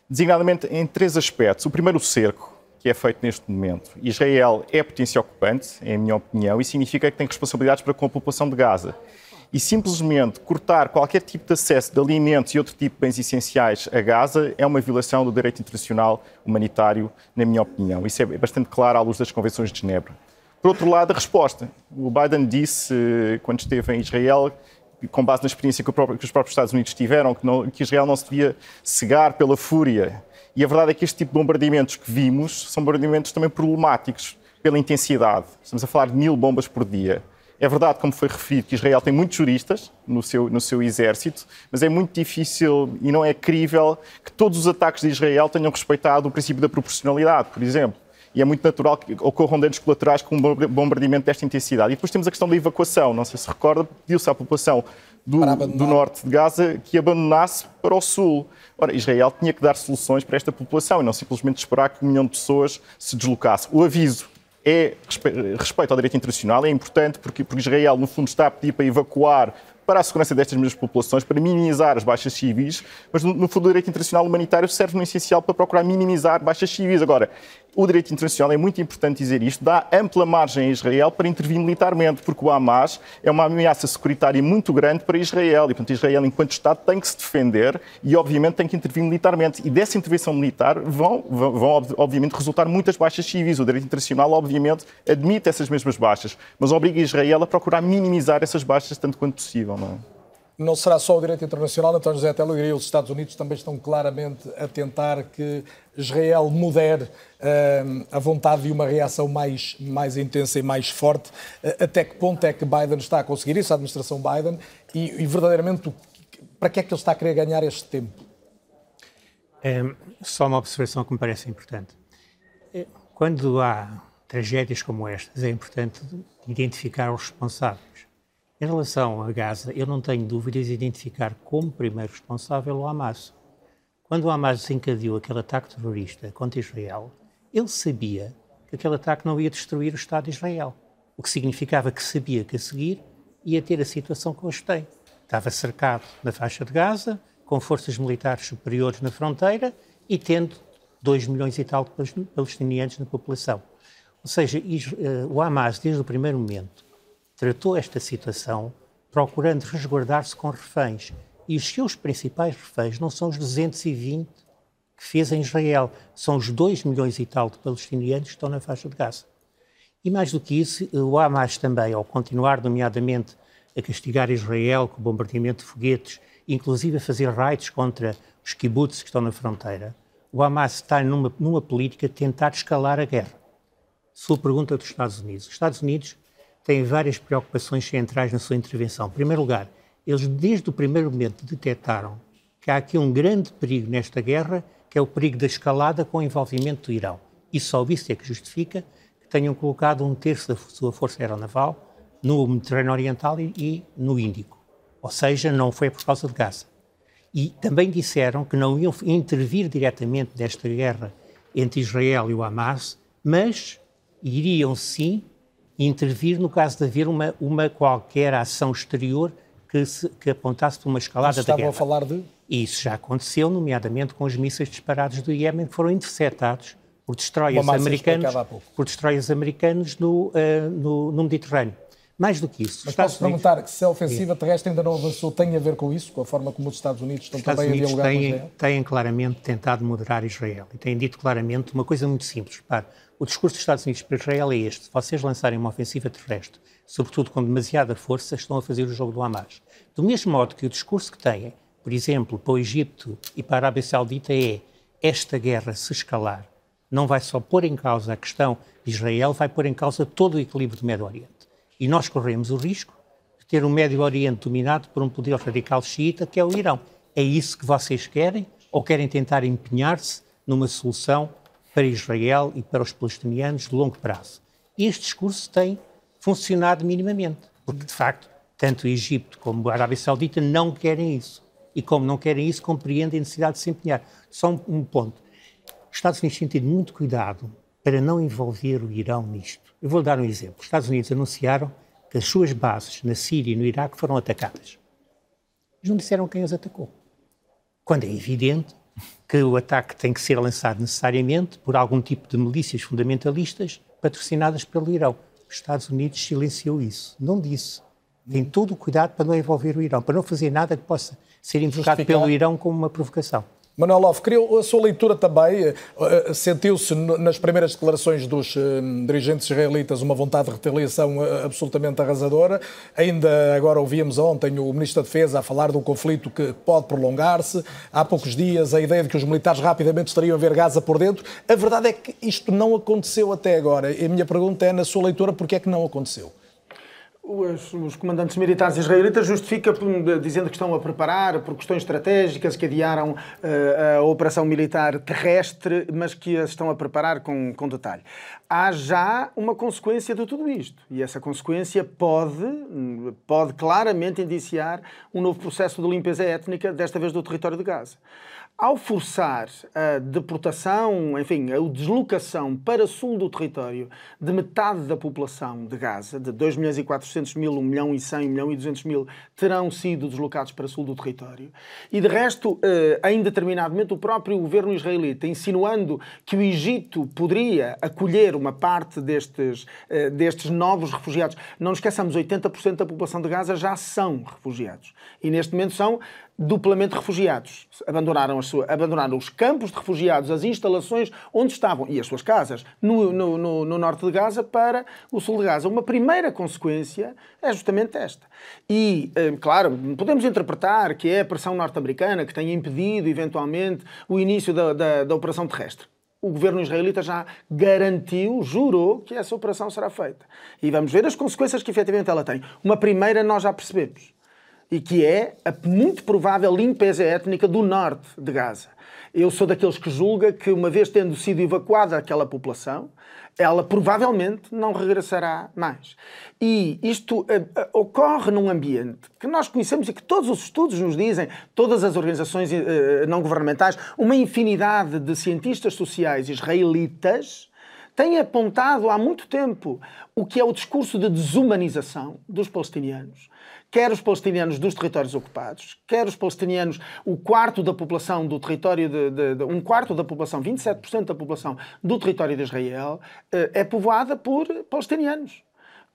Designadamente em três aspectos. O primeiro, o cerco que é feito neste momento. Israel é potência ocupante, é a minha opinião, e significa que tem responsabilidades para com a população de Gaza. e simplesmente cortar qualquer tipo de acesso de alimentos e outro tipo de bens essenciais a Gaza é uma violação do direito internacional humanitário, na minha opinião. Isso é bastante claro à luz das convenções de Genebra. Por outro lado, a resposta. O Biden disse, eh, quando esteve em Israel, com base na experiência que, próprio, que os próprios Estados Unidos tiveram, que, não, que, Israel não se devia cegar pela fúria. E a verdade é que este tipo de bombardeamentos que vimos são bombardeamentos também problemáticos pela intensidade. Estamos a falar de mil bombas por dia. É verdade, como foi referido, que Israel tem muitos juristas no seu, no seu exército, mas é muito difícil e não é crível que todos os ataques de Israel tenham respeitado o princípio da proporcionalidade, por exemplo e é muito natural que ocorram danos colaterais com um bombardeamento desta intensidade. E depois temos a questão da evacuação. Não sei se recorda, pediu-se à população do, do, norte de Gaza que abandonasse para o sul. Ora, Israel tinha que dar soluções para esta população e não simplesmente esperar que um milhão de pessoas se deslocasse. O aviso é respeito ao direito internacional, é importante porque, porque Israel, no fundo, está a pedir para evacuar para a segurança destas mesmas populações, para minimizar as baixas civis, mas no fundo o direito internacional humanitário serve no essencial para procurar minimizar baixas civis. Agora, o direito internacional, é muito importante dizer isto, dá ampla margem a Israel para intervir militarmente, porque o Hamas é uma ameaça securitária muito grande para Israel. E, portanto, Israel, enquanto Estado, tem que se defender e, obviamente, tem que intervir militarmente. E dessa intervenção militar vão, vão, vão obviamente, resultar muitas baixas civis. O direito internacional, obviamente, admite essas mesmas baixas, mas obriga Israel a procurar minimizar essas baixas tanto quanto possível. Não é? não será só o direito internacional, então José Telo e os Estados Unidos também estão claramente a tentar que Israel modere uh, a vontade de uma reação mais, mais intensa e mais forte. Uh, até que ponto é que Biden está a conseguir isso, a administração Biden, e, e verdadeiramente para que é que ele está a querer ganhar este tempo? É, só uma observação que me parece importante. É, quando há tragédias como estas, é importante identificar os responsáveis. Em relação a Gaza, eu não tenho dúvidas de identificar como primeiro responsável o Hamas. Quando o Hamas desencadeou aquele ataque terrorista contra Israel, ele sabia que aquele ataque não ia destruir o Estado de Israel. O que significava que sabia que a seguir ia ter a situação que hoje tem. Estava cercado na faixa de Gaza, com forças militares superiores na fronteira e tendo 2 milhões e tal de palestinianos na população. Ou seja, eh, o Hamas, desde o primeiro momento, tratou esta situação procurando resguardar-se com reféns. E os seus principais reféns não são os 220 que fez em Israel, são os 2 milhões e tal de palestinianos que estão na faixa de Gaza. E mais do que isso, o Hamas também, ao continuar, nomeadamente, a castigar Israel com bombardeamento de foguetes, inclusive a fazer raids contra os kibbutz que estão na fronteira, o Hamas está numa, numa política de tentar escalar a guerra. Sua pergunta dos Estados Unidos. Os Estados Unidos têm várias preocupações centrais na sua intervenção. Em primeiro lugar, eles desde o primeiro momento detectaram que há aqui um grande perigo nesta guerra, que é o perigo da escalada com o envolvimento do Irão. E só isso é que justifica que tenham colocado um terço da sua força aeronaval no Mediterrâneo Oriental e, e no Índico. Ou seja, não foi por causa de Gaza. E também disseram que não iam intervir diretamente nesta guerra entre Israel e o Hamas, mas iriam sim intervir no caso de haver uma, uma qualquer ação exterior que, se, que apontasse para uma escalada da guerra. a falar de? Isso já aconteceu, nomeadamente com os mísseis disparados do Iémen, que foram interceptados por destroyers americanos, por destroyers americanos no, uh, no, no Mediterrâneo. Mais do que isso. Mas posso Unidos... perguntar se a ofensiva terrestre ainda não avançou, tem a ver com isso, com a forma como os Estados Unidos estão Estados também Unidos a dialogar têm, com Israel? têm claramente tentado moderar Israel e têm dito claramente uma coisa muito simples. Repare, o discurso dos Estados Unidos para Israel é este: se vocês lançarem uma ofensiva terrestre, sobretudo com demasiada força, estão a fazer o jogo do Hamas. Do mesmo modo que o discurso que têm, por exemplo, para o Egito e para a Arábia Saudita é esta guerra se escalar, não vai só pôr em causa a questão de Israel, vai pôr em causa todo o equilíbrio do Médio Oriente. E nós corremos o risco de ter o Médio Oriente dominado por um poder radical xiita, que é o Irão. É isso que vocês querem? Ou querem tentar empenhar-se numa solução para Israel e para os palestinianos de longo prazo? Este discurso tem funcionado minimamente, porque, de facto, tanto o Egito como a Arábia Saudita não querem isso. E como não querem isso, compreendem a necessidade de se empenhar. Só um ponto. Os Estados Unidos têm tido muito cuidado para não envolver o Irão nisto. Eu vou dar um exemplo. Os Estados Unidos anunciaram que as suas bases na Síria e no Iraque foram atacadas. Mas não disseram quem as atacou. Quando é evidente que o ataque tem que ser lançado necessariamente por algum tipo de milícias fundamentalistas patrocinadas pelo Irão. Os Estados Unidos silenciou isso. Não disse. tem todo o cuidado para não envolver o Irão, para não fazer nada que possa ser invocado pelo Irão como uma provocação. Manuel Love, queria a sua leitura também. Eh, eh, sentiu-se nas primeiras declarações dos eh, dirigentes israelitas uma vontade de retaliação absolutamente arrasadora. Ainda agora ouvíamos ontem o Ministro da Defesa a falar de um conflito que pode prolongar-se. Há poucos dias a ideia de que os militares rapidamente estariam a ver Gaza por dentro. A verdade é que isto não aconteceu até agora. E a minha pergunta é, na sua leitura, porquê é que não aconteceu? Os, os, comandantes militares israelitas justificam dizendo que estão a preparar por questões estratégicas que adiaram uh, a operação militar terrestre, mas que a estão a preparar com, com detalhe. Há já uma consequência de tudo isto e essa consequência pode, pode claramente indiciar um novo processo de limpeza étnica, desta vez do território de Gaza ao forçar a deportação, enfim, a deslocação para sul do território de metade da população de Gaza, de 2 milhões e 400 mil, 1 milhão e 100, 1 milhão e 200 mil, terão sido deslocados para sul do território. E, de resto, eh, em determinado momento, o próprio governo israelita, insinuando que o Egito poderia acolher uma parte destes, eh, destes novos refugiados. Não nos esqueçamos, 80% da população de Gaza já são refugiados. E, neste momento, são duplamente refugiados. Abandonaram, sua, abandonaram os campos de refugiados, as instalações onde estavam e as suas casas no, no, no, no, norte de Gaza para o sul de Gaza. Uma primeira consequência é justamente esta. E, eh, claro, podemos interpretar que é a pressão norte-americana que tenha impedido, eventualmente, o início da, da, da operação terrestre o governo israelita já garantiu, jurou que essa operação será feita. E vamos ver as consequências que efetivamente ela tem. Uma primeira nós já percebemos e que é a muito provável limpeza étnica do norte de Gaza. Eu sou daqueles que julga que, uma vez tendo sido evacuada aquela população, ela provavelmente não regressará mais. E isto uh, ocorre num ambiente que nós conhecemos e que todos os estudos nos dizem, todas as organizações uh, não governamentais, uma infinidade de cientistas sociais israelitas têm apontado há muito tempo o que é o discurso de desumanização dos palestinianos quer os palestinianos dos territórios ocupados, quer os palestinianos, o quarto da população do território de, de, de um quarto da população, 27% da população do território de Israel eh, é povoada por palestinianos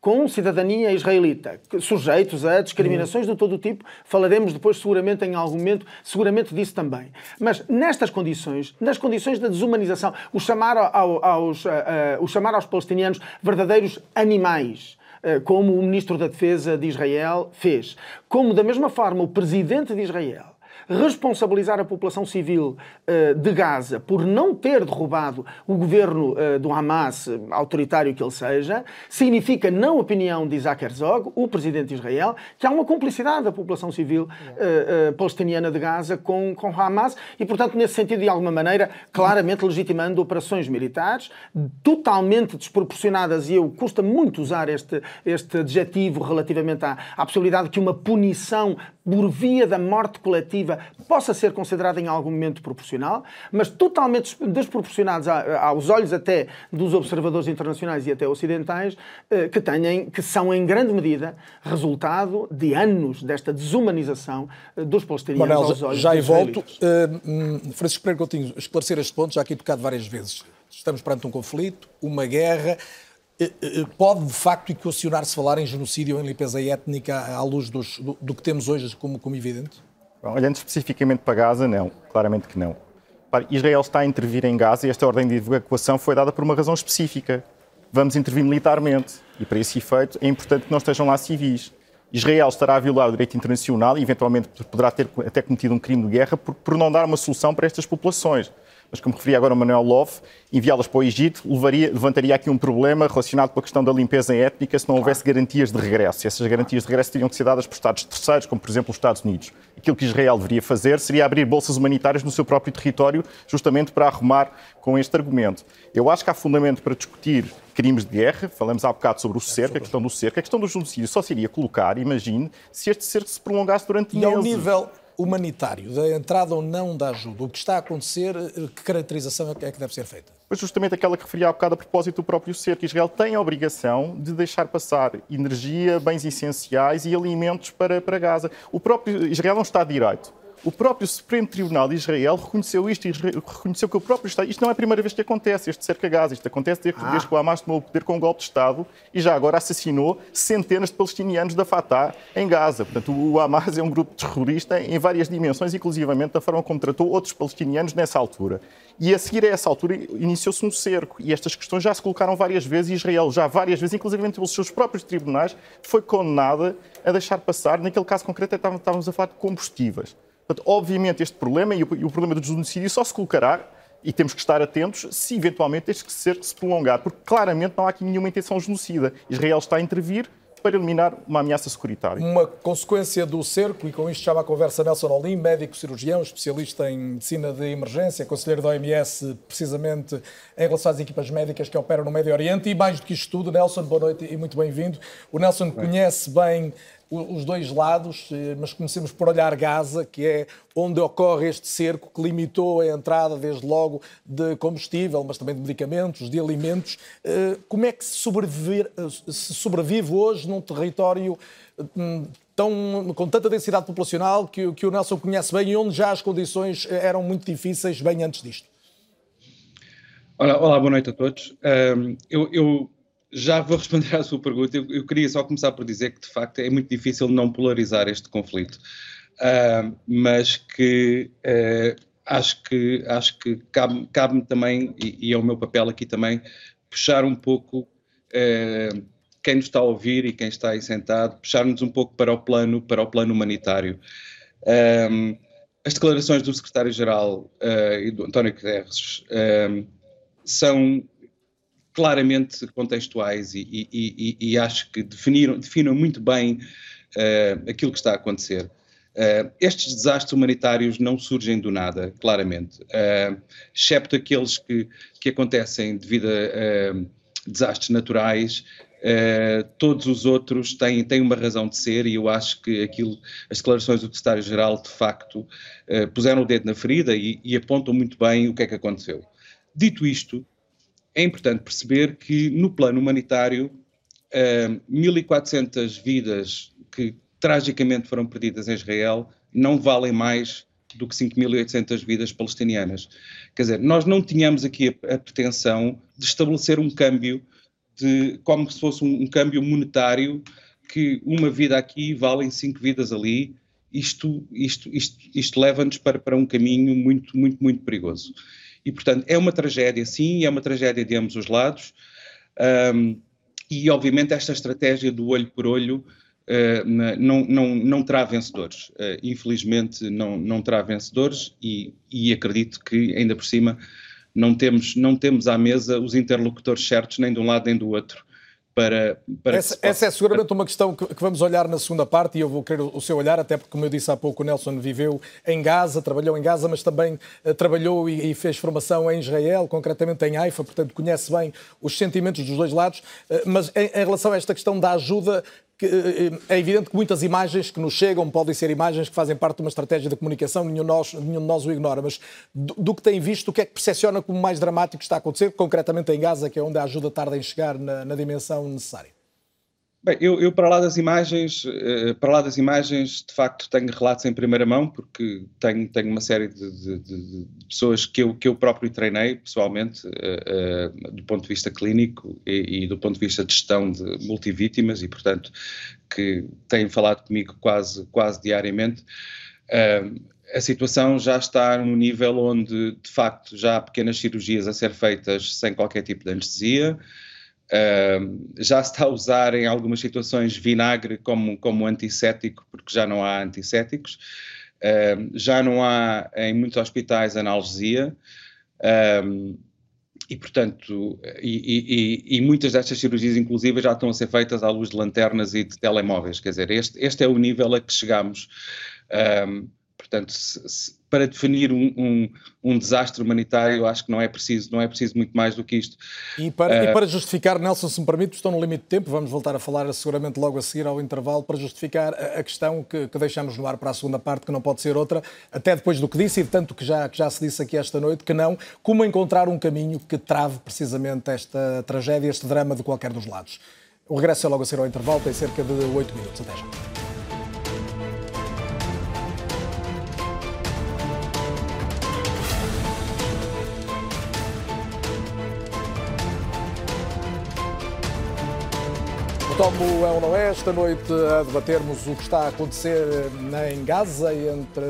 com cidadania israelita, sujeitos a discriminações de todo o tipo. Falaremos depois, seguramente, em algum momento, seguramente disso também. Mas nestas condições, nas condições da desumanização, o chamar, ao, aos, uh, uh, o chamar aos palestinianos verdadeiros animais, como o ministro da Defesa de Israel fez. Como, da mesma forma, o presidente de Israel responsabilizar a população civil uh, de Gaza por não ter derrubado o governo uh, do Hamas, autoritário que ele seja, significa, na opinião de Isaac Herzog, o presidente de Israel, que há uma cumplicidade da população civil uh, palestiniana de Gaza com, com Hamas e, portanto, nesse sentido, de alguma maneira, claramente legitimando operações militares totalmente desproporcionadas e eu custa muito usar este, este adjetivo relativamente à, à possibilidade que uma punição por via da morte coletiva possa ser considerada em algum momento proporcional, mas totalmente desproporcionados aos olhos até dos observadores internacionais e até ocidentais, eh, que, tenham, que são em grande medida resultado de anos desta desumanização eh, dos palestinianos Manel, aos olhos já e volto. Uh, Francisco Pereira Coutinho, esclarecer este ponto, já aqui tocado várias vezes. Estamos perante um conflito, uma guerra, pode de facto equacionar-se falar em genocídio ou em limpeza étnica à luz dos, do, do, que temos hoje como, como evidente? Bom, olhando especificamente para Gaza, não, claramente que não. Israel está a intervir em Gaza e esta ordem de evacuação foi dada por uma razão específica. Vamos intervir militarmente e, para esse efeito, é importante que não estejam lá civis. Israel estará a violar o direito internacional e, eventualmente, poderá ter até cometido um crime de guerra por, por não dar uma solução para estas populações mas como referia agora o Manuel Love, enviá-las para o Egito levaria, levantaria aqui um problema relacionado com a questão da limpeza étnica se não houvesse garantias de regresso. E essas garantias de regresso teriam que ser dadas por Estados terceiros, como por exemplo os Estados Unidos. Aquilo que Israel deveria fazer seria abrir bolsas humanitárias no seu próprio território, justamente para arrumar com este argumento. Eu acho que há fundamento para discutir crimes de guerra, falamos há bocado sobre o cerco, a questão do cerco, a questão do genocídio só seria colocar, imagine, se este cerco se prolongasse durante e meses. Ao nível, humanitário, da entrada ou não da ajuda, o que está a acontecer, eh, que caracterização é que deve ser feita? Pois justamente aquela que referia há bocado a propósito do próprio ser, que Israel tem a obrigação de deixar passar energia, bens essenciais e alimentos para, para Gaza. O próprio Israel é um Estado de Direito. O próprio Supremo Tribunal de Israel reconheceu isto e reconheceu que o próprio Estado. Isto não é a primeira vez que acontece, este cerca gás. Isto acontece desde, ah. desde que o Hamas tomou o poder com um golpe de Estado e já agora assassinou centenas de palestinianos da Fatah em Gaza. Portanto, o Hamas é um grupo terrorista em várias dimensões, inclusivamente da forma como tratou outros palestinianos nessa altura. E a seguir a essa altura iniciou-se um cerco. E estas questões já se colocaram várias vezes e Israel já várias vezes, inclusive pelos seus próprios tribunais, foi condenada a deixar passar. Naquele caso concreto, estávamos a falar de combustíveis. Portanto, obviamente, este problema e o, e o problema do genocídio só se colocará e temos que estar atentos se eventualmente este cerco se prolongar, porque claramente não há aqui nenhuma intenção genocida. Israel está a intervir para eliminar uma ameaça securitária. Uma consequência do cerco, e com isto chama a conversa Nelson Olim, médico cirurgião, especialista em medicina de emergência, conselheiro da OMS, precisamente em relação às equipas médicas que operam no Médio Oriente. E mais do que isto tudo, Nelson, boa noite e muito bem-vindo. O Nelson bem. conhece bem os dois lados, eh, mas comecemos por olhar Gaza, que é onde ocorre este cerco que limitou a entrada, desde logo, de combustível, mas também de medicamentos, de alimentos. Eh, como é que se sobrevive, se sobrevive hoje num território hum, tão, com tanta densidade populacional que, que o Nelson conhece bem e onde já as condições eh, eram muito difíceis bem antes disto? Olá, olá boa noite a todos. Um, eu, eu já vou responder à sua pergunta. Eu, eu, queria só começar por dizer que, de facto, é muito difícil não polarizar este conflito, uh, mas que uh, acho que, acho que cabe-me cabe também, e, e, é o meu papel aqui também, puxar um pouco uh, quem nos está a ouvir e quem está aí sentado, puxar-nos um pouco para o plano, para o plano humanitário. Um, as declarações do secretário-geral e do António Guterres são claramente contextuais e, e, e, e acho que definiram, definiram muito bem uh, aquilo que está a acontecer. Uh, estes desastres humanitários não surgem do nada, claramente, uh, excepto aqueles que, que acontecem devido a uh, desastres naturais. todos os outros têm, têm uma razão de ser e eu acho que aquilo, as declarações do secretário-geral de facto puseram o dedo na ferida e, e apontam muito bem o que é que aconteceu. Dito isto, é importante perceber que, no plano humanitário, uh, 1.400 vidas que tragicamente foram perdidas em Israel não valem mais do que 5.800 vidas palestinianas. Quer dizer, nós não tínhamos aqui a, a pretensão de estabelecer um câmbio, de, como se fosse um, um câmbio monetário, que uma vida aqui vale cinco vidas ali. Isto, isto, isto, isto leva-nos para, para um caminho muito, muito, muito perigoso. E, portanto, é uma tragédia, sim, é uma tragédia de ambos os lados. Um, e, obviamente, esta estratégia do olho por olho uh, não, não, não terá vencedores. Uh, infelizmente, não, não terá vencedores e, e acredito que, ainda por cima, não temos, não temos à mesa os interlocutores certos, nem de um lado nem do outro para, para essa, essa, é seguramente uma questão que, que, vamos olhar na segunda parte e eu vou querer o, o, seu olhar, até porque, como eu disse há pouco, o Nelson viveu em Gaza, trabalhou em Gaza, mas também uh, trabalhou e, e, fez formação em Israel, concretamente em Haifa, portanto conhece bem os sentimentos dos dois lados. Uh, mas em, em, relação a esta questão da ajuda, é evidente que muitas imagens que nos chegam podem ser imagens que fazem parte de uma estratégia de comunicação, nenhum, nós, nenhum de nós o ignora, mas do, do, que tem visto, o que é que percepciona como mais dramático está a acontecer, concretamente em Gaza, que é onde a ajuda tarda em chegar na, na dimensão necessária? Bem, eu, eu, para lá das imagens, uh, para lá das imagens, de facto tenho relatos em primeira mão, porque tenho, tenho uma série de, de, de, pessoas que eu, que eu próprio treinei pessoalmente, uh, uh, do ponto de vista clínico e, e, do ponto de vista de gestão de multivítimas, e portanto que têm falado comigo quase, quase diariamente. a situação já está no nível onde, de facto, já há pequenas cirurgias a ser feitas sem qualquer tipo de anestesia. Já se está a usar em algumas situações vinagre como, como antisséptico, porque já não há antissépticos. Uh, já não há em muitos hospitais analgesia. E, portanto, e, e, e, muitas destas cirurgias, inclusive, já estão a ser feitas à luz de lanternas e de telemóveis. Quer dizer, este, este é o nível a que chegamos. Portanto, se, se, para definir um, um, um, desastre humanitário, acho que não é preciso, não é preciso muito mais do que isto. E para, uh, e para justificar, Nelson, se me permite, estou no limite de tempo, vamos voltar a falar seguramente logo a seguir ao intervalo, para justificar a, a questão que, que, deixamos no ar para a segunda parte, que não pode ser outra, até depois do que disse e de tanto que já, que já se disse aqui esta noite, que não, como encontrar um caminho que trave precisamente esta tragédia, este drama de qualquer dos lados. O regresso é logo a seguir ao intervalo, tem cerca de 8 minutos. Até já. Como é ou não é, esta noite a debatermos o que está a acontecer em Gaza entre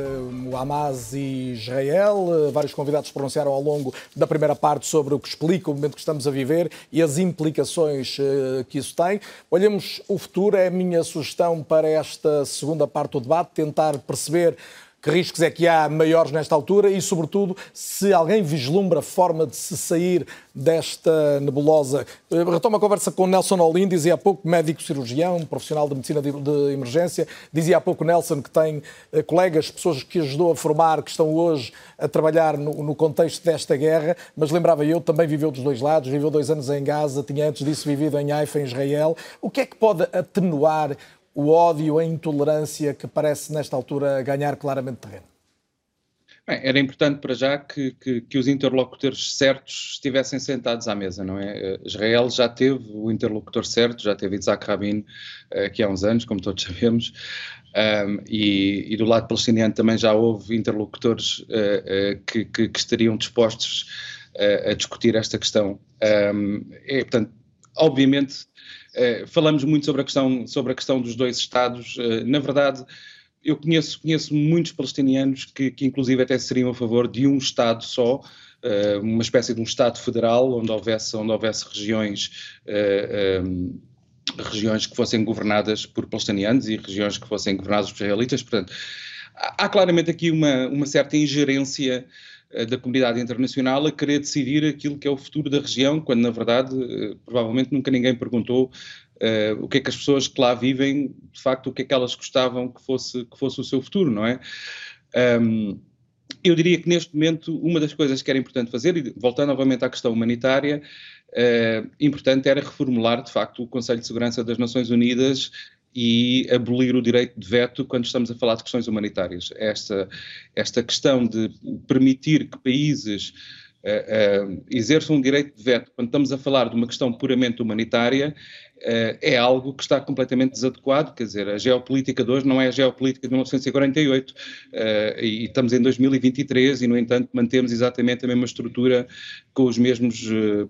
o Hamas e Israel. Vários convidados pronunciaram ao longo da primeira parte sobre o que explica o momento que estamos a viver e as implicações eh, que isso tem. Olhemos o futuro, é a minha sugestão para esta segunda parte do debate, tentar perceber que riscos é que há maiores nesta altura? E, sobretudo, se alguém vislumbra forma de se sair desta nebulosa. Eh, retomo a conversa com Nelson Olim, dizia há pouco, médico cirurgião, profissional de medicina de, emergência, dizia há pouco Nelson que tem eh, colegas, pessoas que ajudou a formar, que estão hoje a trabalhar no, no contexto desta guerra, mas lembrava eu, também viveu dos dois lados, viveu dois anos em Gaza, tinha antes disso vivido em Haifa, em Israel. O que é que pode atenuar o ódio, a intolerância que parece, nesta altura, ganhar claramente terreno? Bem, era importante para já que, que, que, os interlocutores certos estivessem sentados à mesa, não é? Eh, Israel já teve o interlocutor certo, já teve Isaac Rabin eh, aqui há uns anos, como todos sabemos, um, e, e, do lado palestiniano também já houve interlocutores uh, uh, que, que, estariam dispostos uh, a discutir esta questão. Um, é, portanto, obviamente eh, falamos muito sobre a questão, sobre a questão dos dois Estados. Uh, na verdade, eu conheço, conheço muitos palestinianos que, que, inclusive, até seriam a favor de um Estado só, uh, uma espécie de um Estado federal, onde houvesse, onde houvesse regiões. Um, regiões que fossem governadas por palestinianos e regiões que fossem governadas por israelitas. Portanto, há, claramente aqui uma, uma certa ingerência da comunidade internacional a querer decidir aquilo que é o futuro da região, quando na verdade eh, provavelmente nunca ninguém perguntou uh, o que é que as pessoas que lá vivem, de facto, o que é que elas gostavam que fosse, que fosse o seu futuro, não é? Um, eu diria que neste momento uma das coisas que era importante fazer, e voltando novamente à questão humanitária, uh, importante era reformular de facto o Conselho de Segurança das Nações Unidas e abolir o direito de veto quando estamos a falar de questões humanitárias. Esta, esta questão de permitir que países uh, uh, exerçam um direito de veto quando estamos a falar de uma questão puramente humanitária uh, é algo que está completamente desadequado, quer dizer, a geopolítica de hoje não é a geopolítica de 1948 e estamos em 2023 e, no entanto, mantemos exatamente a mesma estrutura com os mesmos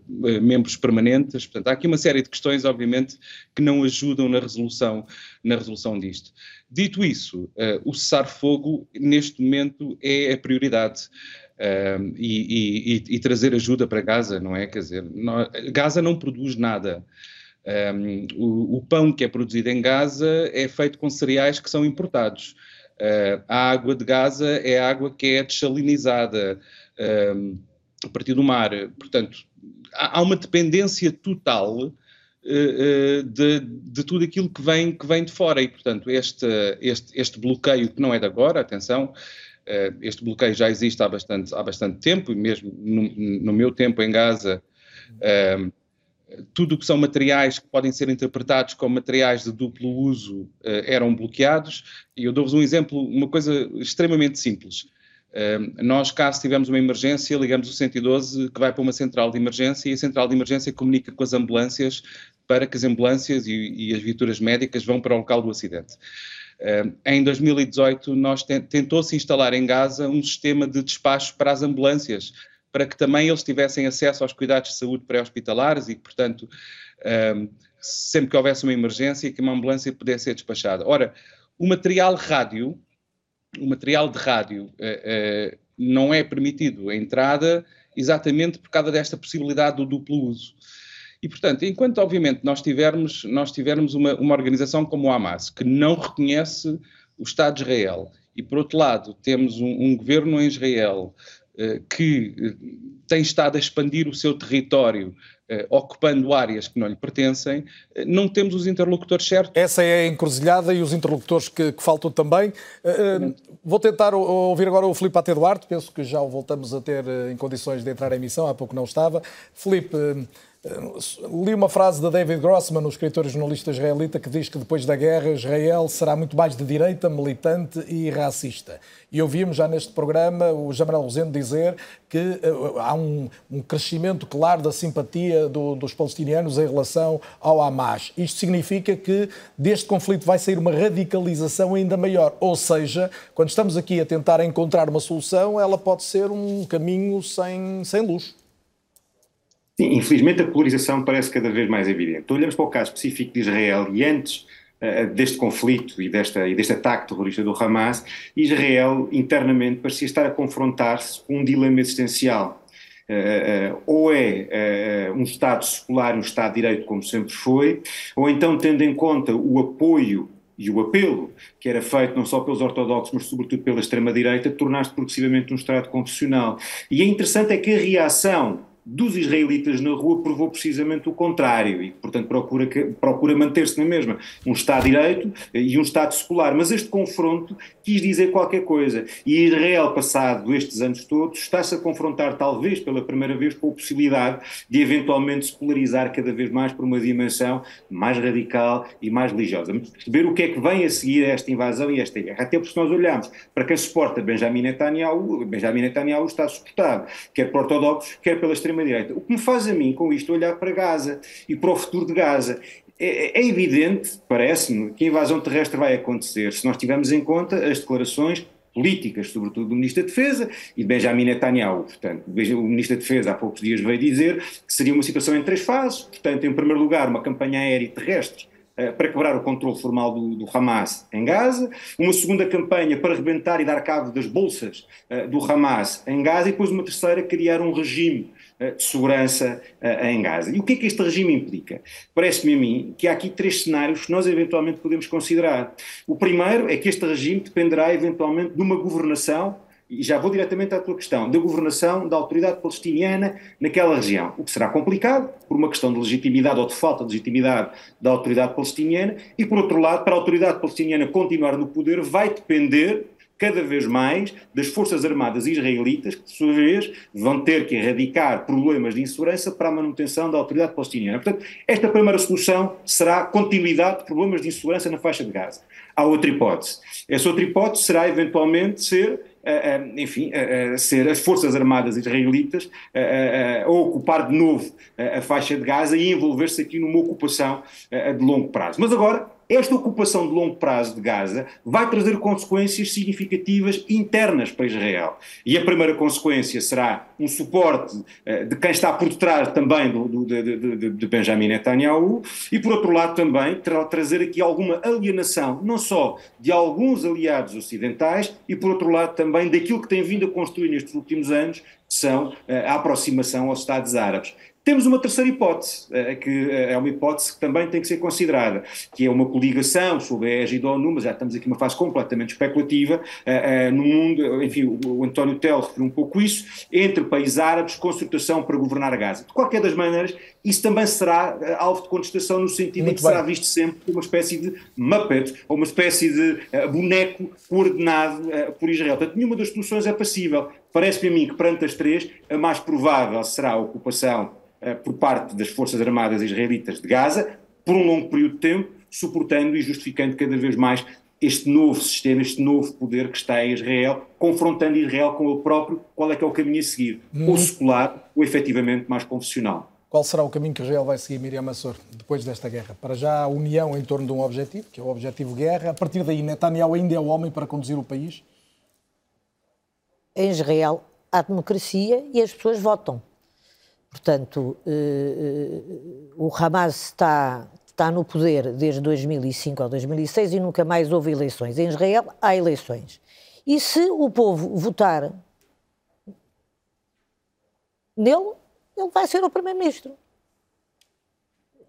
membros permanentes. Portanto, há aqui uma série de questões, obviamente, que não ajudam na resolução, na resolução disto. Dito isso, o cessar-fogo, neste momento, é a prioridade. Um, e, e, e, trazer ajuda para Gaza, não é? Quer dizer, não, Gaza não produz nada. Um, o, o, pão que é produzido em Gaza é feito com cereais que são importados. Uh, a água de Gaza é água que é desalinizada um, a partir do mar. Portanto, há, há uma dependência total uh, uh, de, de, tudo aquilo que vem, que vem de fora. E, portanto, este, este, este bloqueio, que não é de agora, atenção, este bloqueio já existe há bastante, há bastante tempo, mesmo no, no meu tempo em Gaza, um, eh, tudo o que são materiais que podem ser interpretados como materiais de duplo uso uh, eram bloqueados. E eu dou-vos um exemplo, uma coisa extremamente simples. Uh, nós, caso tivermos uma emergência, ligamos o 112 que vai para uma central de emergência e a central de emergência comunica com as ambulâncias para que as ambulâncias e, e as viaturas médicas vão para o local do acidente em 2018, nós tentou-se instalar em Gaza um sistema de despacho para as ambulâncias, para que também eles tivessem acesso aos cuidados de saúde pré-hospitalares e que, portanto, sempre que houvesse uma emergência, que uma ambulância pudesse ser despachada. Ora, o material rádio, o material de rádio eh, eh, não é permitido a entrada exatamente por causa desta possibilidade do duplo uso. E, portanto, enquanto, obviamente, nós tivermos, nós tivermos uma, uma organização como o Hamas, que não reconhece o Estado de Israel, e, por outro lado, temos um, um governo em Israel eh, que eh, tem estado a expandir o seu território, eh, ocupando áreas que não lhe pertencem, não temos os interlocutores certos. Essa é a encruzilhada e os interlocutores que, que faltam também. Vou tentar ouvir agora o Filipe Ate Duarte, penso que já o voltamos a ter em condições de entrar em emissão, há pouco não estava. Filipe. Li uma frase de David Grossman, o escritor e jornalista israelita, que diz que depois da guerra Israel será muito mais de direita, militante e racista. E ouvimos já neste programa o Jamal Rosendo dizer que uh, há um, um, crescimento claro da simpatia do, dos palestinianos em relação ao Hamas. Isto significa que deste conflito vai sair uma radicalização ainda maior. Ou seja, quando estamos aqui a tentar encontrar uma solução, ela pode ser um caminho sem, sem luz. Sim, infelizmente a polarização parece cada vez mais evidente. Olhamos para o caso específico de Israel e antes uh, deste conflito e, desta, e deste ataque terrorista do Hamas, Israel internamente parecia estar a confrontar-se com um dilema existencial. Uh, uh, ou é uh, um Estado secular, um Estado de Direito, como sempre foi, ou então, tendo em conta o apoio e o apelo que era feito não só pelos ortodoxos, mas sobretudo pela extrema-direita, tornar-se progressivamente um Estado confessional. E é interessante é que a reação dos israelitas na rua provou precisamente o contrário e, portanto, procura, procura manter-se na mesma um Estado Direito e um Estado secular. Mas este confronto quis dizer qualquer coisa. E Israel, passado estes anos todos, está-se a confrontar, talvez pela primeira vez, com a possibilidade de eventualmente se polarizar cada vez mais por uma dimensão mais radical e mais religiosa. Perceber o que é que vem a seguir a esta invasão e esta guerra. Até porque se nós olharmos para quem suporta Benjamin Netanyahu, Benjamin Netanyahu está suportado, quer por ortodoxos, quer pela extrema extrema-direita. O que me faz a mim, com isto, olhar para Gaza e para o futuro de Gaza. É, é evidente, parece-me, que a invasão terrestre vai acontecer se nós tivermos em conta as declarações políticas, sobretudo do Ministro da Defesa e de Benjamin Netanyahu. Portanto, o Ministro da Defesa há poucos dias veio dizer que seria uma situação em três fases. Portanto, em primeiro lugar, uma campanha aérea e terrestre eh, para quebrar o controle formal do, do, Hamas em Gaza, uma segunda campanha para rebentar e dar cabo das bolsas uh, do Hamas em Gaza e depois uma terceira criar um regime de segurança uh, em Gaza. E o que é que este regime implica? Parece-me a mim que há aqui três cenários que nós eventualmente podemos considerar. O primeiro é que este regime dependerá eventualmente de uma governação e já vou diretamente à tua questão, da governação da autoridade palestiniana naquela região, o que será complicado, por uma questão de legitimidade ou de falta de legitimidade da autoridade palestiniana, e por outro lado, para a autoridade palestiniana continuar no poder, vai depender cada vez mais das Forças Armadas israelitas, que, por sua vez, vão ter que erradicar problemas de insegurança para a manutenção da autoridade palestiniana. Portanto, esta primeira solução será continuidade de problemas de insegurança na faixa de Gaza. Há outra hipótese. Essa outra hipótese será, eventualmente, ser enfim, ser as Forças Armadas israelitas a ocupar de novo a faixa de Gaza e envolver-se aqui numa ocupação de longo prazo. Mas agora, esta ocupação de longo prazo de Gaza vai trazer consequências significativas internas para Israel. E a primeira consequência será um suporte uh, de quem está por detrás também do, do, de, de, Benjamin Netanyahu, e por outro lado também terá trazer aqui alguma alienação, não só de alguns aliados ocidentais, e por outro lado também daquilo que tem vindo a construir nestes últimos anos, que são uh, a aproximação aos Estados Árabes. Temos uma terceira hipótese, eh, que eh, é uma hipótese que também tem que ser considerada, que é uma coligação sob a égide da ONU, mas já estamos aqui numa fase completamente especulativa, eh, no mundo, enfim, o António Tel referiu um pouco isso, entre países árabes, consultação para governar a Gaza. De qualquer das maneiras, isso também será alvo de contestação no sentido Muito em que bem. será visto sempre como uma espécie de Muppet, ou uma espécie de boneco coordenado por Israel. Portanto, nenhuma das soluções é passível. Parece-me a mim que, perante as três, a mais provável será a ocupação eh, por parte das Forças Armadas Israelitas de Gaza, por um longo período de tempo, suportando e justificando cada vez mais este novo sistema, este novo poder que está em Israel, confrontando Israel com ele próprio, qual é que é o caminho a seguir, hum. ou secular ou efetivamente mais confessional. Qual será o caminho que Israel vai seguir, Miriam Massor, depois desta guerra? Para já a união em torno de um objetivo, que é o objetivo guerra. A partir daí, Netanyahu ainda é o homem para conduzir o país? Em Israel há democracia e as pessoas votam. Portanto, eh, eh, o Hamas está, está no poder desde 2005 ou 2006 e nunca mais houve eleições. Em Israel há eleições. E se o povo votar nele, ele vai ser o primeiro-ministro.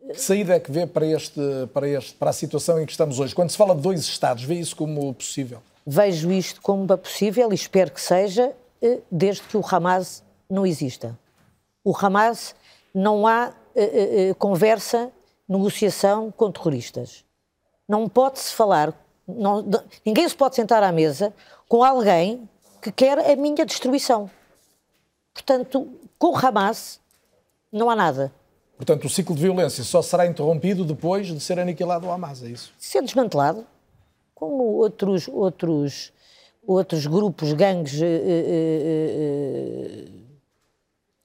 Que saída é que vê para, este, para, este, para a situação em que estamos hoje? Quando se fala de dois Estados, vê isso como possível? Vejo isto como possível e espero que seja, eh, desde que o Hamas não exista o Hamas não há uh, uh, conversa, negociação com terroristas. Não pode-se falar, não, ninguém se pode sentar à mesa com alguém que quer a minha destruição. Portanto, com o Hamas não há nada. Portanto, o ciclo de violência só será interrompido depois de ser aniquilado o Hamas, é isso? Ser desmantelado, como outros, outros, outros grupos, gangues.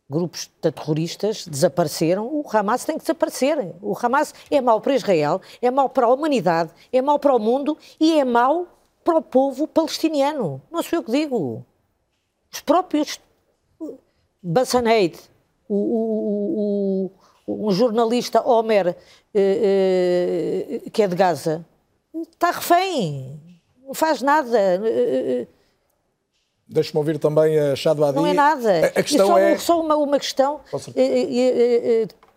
Grupos terroristas desapareceram, o Hamas tem que desaparecer. O Hamas é mau para Israel, é mau para a humanidade, é mau para o mundo e é mau para o povo palestiniano. Não sou eu que digo. Os próprios Bassaneid, o, o, o, um jornalista, Homer, eh, eh, que é de Gaza, está refém, não faz nada. Deixe-me ouvir também a Shadwadi. Não é nada. A, questão só, é... Só uma, uma questão,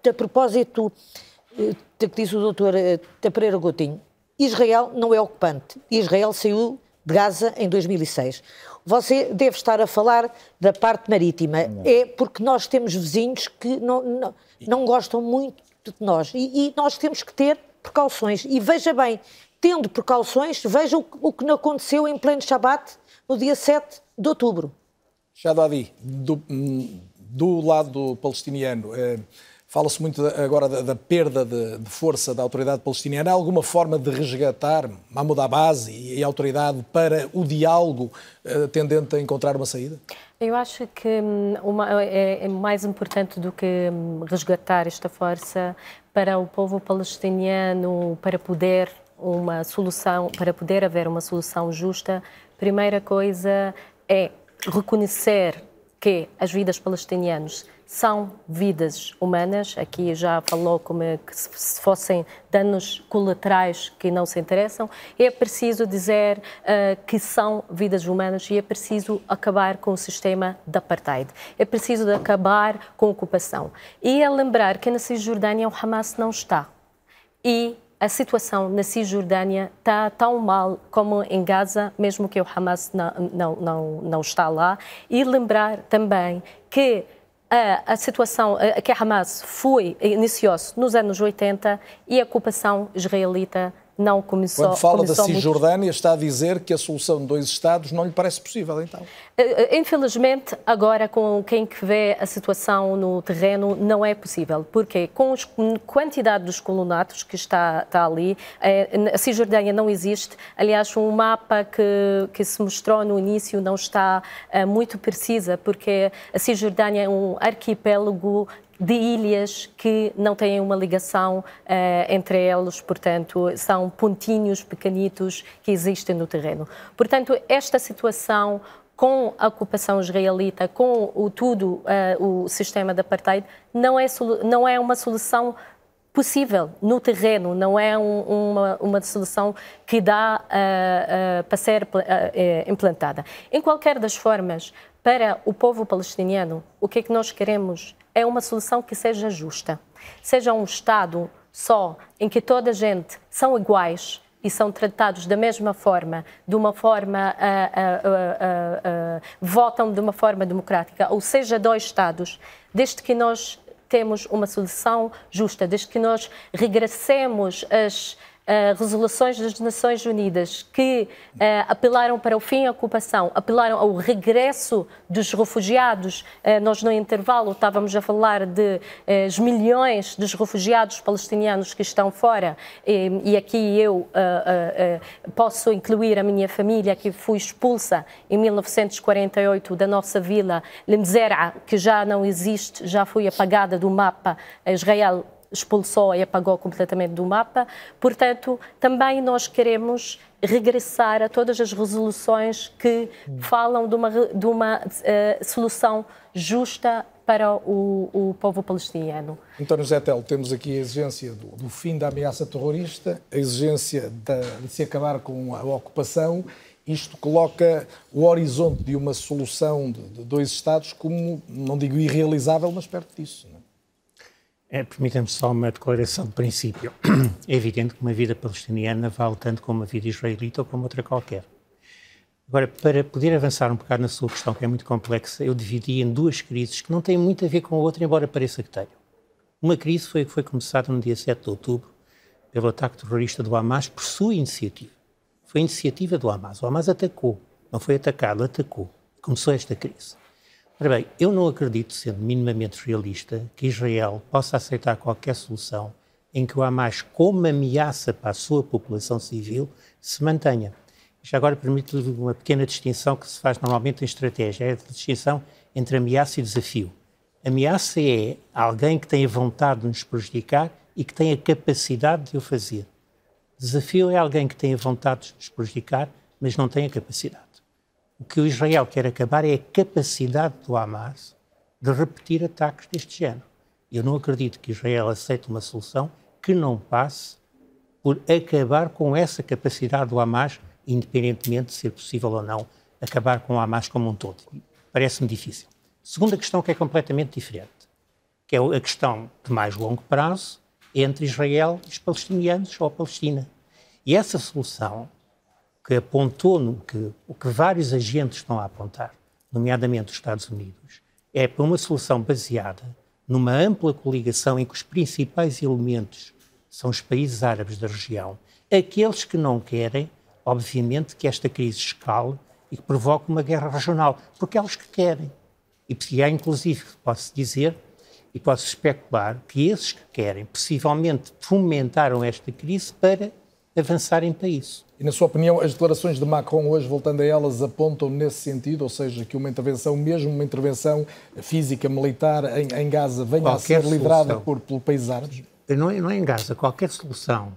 a propósito do que disse o doutor Pereira Gotinho. Israel não é ocupante. Israel saiu de Gaza em 2006. Você deve estar a falar da parte marítima. Não. É porque nós temos vizinhos que não, não, não gostam muito de nós. E, e, nós temos que ter precauções. E veja bem, tendo precauções, veja o, o que não aconteceu em pleno Shabat no dia 7 de outubro. Shadadi, do, do lado palestiniano, eh, Fala-se muito agora da, da perda de, de, força da autoridade palestiniana. Há alguma forma de resgatar Mahmoud Abbas e, e a autoridade para o diálogo uh, tendente a encontrar uma saída? Eu acho que hum, uma, é, é, mais importante do que hum, resgatar esta força para o povo palestiniano, para poder uma solução, para poder haver uma solução justa. Primeira coisa é reconhecer que as vidas palestinianas são vidas humanas. Aqui já falou como é que se fossem danos colaterais que não se interessam. É preciso dizer uh, que são vidas humanas e é preciso acabar com o sistema de apartheid. É preciso acabar com a ocupação. E é lembrar que na Cisjordânia o Hamas não está. E a situação na Cisjordânia está tão mal como em Gaza, mesmo que o Hamas não, não, não, não está lá. E lembrar também que a, situação que a Hamas foi, iniciou-se nos anos 80 e a ocupação israelita não começou. Quando fala começou da Cisjordânia, muito... está a dizer que a solução de dois Estados não lhe parece possível, então? Eh, eh, infelizmente, agora, com quem que vê a situação no terreno, não é possível. Porque com a quantidade dos colonatos que está, está ali, eh, a Cisjordânia não existe. Aliás, um mapa que, que se mostrou no início não está muito precisa, porque a Cisjordânia é um arquipélago de ilhas que não têm uma ligação uh, entre eles, portanto, são pontinhos pequenitos que existem no terreno. Portanto, esta situação com a ocupação israelita, com o tudo, uh, o sistema de apartheid, não é, não é uma solução possível no terreno, não é um, uma, uma solução que dá uh, uh, para ser uh, implantada. Em qualquer das formas, para o povo palestiniano, o que é que nós queremos é uma solução que seja justa. Seja um Estado só em que toda a gente são iguais e são tratados da mesma forma, de uma forma, uh, uh, uh, votam de uma forma democrática, ou seja, dois Estados, desde que nós temos uma solução justa, desde que nós regressemos as uh, resoluções das Nações Unidas que uh, apelaram para o fim da ocupação, apelaram ao regresso dos refugiados. Uh, nós, no intervalo, estávamos a falar de os milhões dos refugiados palestinianos que estão fora, e, e aqui eu posso incluir a minha família, que foi expulsa em 1948 da nossa vila Lemzera, que já não existe, já foi apagada do mapa. Israel expulsou e apagou completamente do mapa. Portanto, também nós queremos regressar a todas as resoluções que falam de uma, de uma uh, solução justa para o, o, povo palestiniano. António Zé Tel, temos aqui a exigência do, do fim da ameaça terrorista, a exigência de, de se acabar com a ocupação. Isto coloca o horizonte de uma solução de, de dois Estados como, não digo irrealizável, mas perto disso. Não é? É, Permita-me só uma declaração de princípio. É evidente que uma vida palestiniana vale tanto como uma vida israelita ou como outra qualquer. Agora, para poder avançar um bocado na sua questão, que é muito complexa, eu dividi em duas crises que não têm muito a ver com a outra, embora pareça que tenham. Uma crise foi a que foi começada no dia 7 de outubro pelo ataque terrorista do Hamas por sua iniciativa. Foi a iniciativa do Hamas. O Hamas atacou, não foi atacado, atacou. Começou esta crise. Ora bem, eu não acredito, sendo minimamente realista, que Israel possa aceitar qualquer solução em que o Hamas, como ameaça para a sua população civil, se mantenha. Já agora permito uma pequena distinção que se faz normalmente em estratégia, é a distinção entre ameaça e desafio. Ameaça é alguém que tem a vontade de nos prejudicar e que tem a capacidade de o fazer. Desafio é alguém que tem a vontade de nos prejudicar, mas não tem a capacidade. O que o Israel quer acabar é a capacidade do Hamas de repetir ataques deste género. Eu não acredito que Israel aceite uma solução que não passe por acabar com essa capacidade do Hamas, independentemente de ser possível ou não acabar com o Hamas como um todo. Parece-me difícil. Segunda questão que é completamente diferente, que é a questão de mais longo prazo entre Israel e os palestinianos ou a Palestina. E essa solução que apontou, no, que, o que vários agentes estão a apontar, nomeadamente os Estados Unidos, é para uma solução baseada numa ampla coligação em que os principais elementos são os países árabes da região, aqueles que não querem, obviamente, que esta crise escale e que provoque uma guerra regional, porque é os que querem. E há, inclusive, posso dizer e posso especular que esses que querem, possivelmente, fomentaram esta crise para avançarem para isso. E, na sua opinião, as declarações de Macron hoje, voltando a elas, apontam nesse sentido, ou seja, que uma intervenção, mesmo uma intervenção física, militar em, em Gaza, venha Qualquer a ser liderada por, por países árabes? Não é, não é em Gaza. Qualquer solução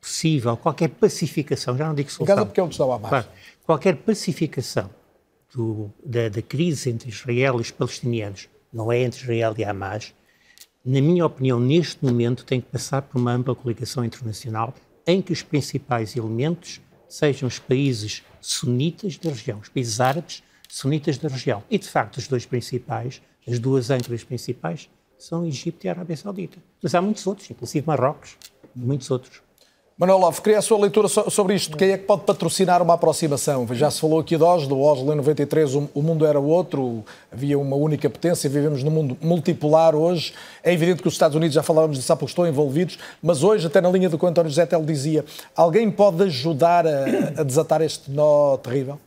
possível, qualquer pacificação, já não digo solução. Em Gaza porque é onde está o Hamas. Claro, qualquer pacificação do, da, da crise entre Israel e os palestinianos, não é entre Israel e Hamas, na minha opinião, neste momento tem que passar por uma ampla coligação internacional em que os principais elementos sejam os países sunitas da região, os países árabes sunitas da região. E, de facto, os dois principais, as duas âncoras principais, são Egito e Arábia Saudita. Mas há muitos outros, inclusive Marrocos, muitos outros. Manuel Love, queria a sua leitura sobre isto. Quem é que pode patrocinar uma aproximação? Já se falou aqui de Oslo, Oslo em 93 o mundo era outro, havia uma única potência, vivemos num mundo multipolar hoje. É evidente que os Estados Unidos, já falávamos disso há pouco, estão envolvidos, mas hoje, até na linha do que o António José Tel dizia, alguém pode ajudar a, a desatar este nó terrível?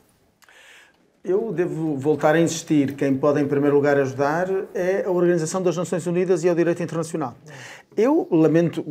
Eu devo voltar a insistir. Quem pode, em primeiro lugar, ajudar é a Organização das Nações Unidas e o direito internacional. Eu lamento,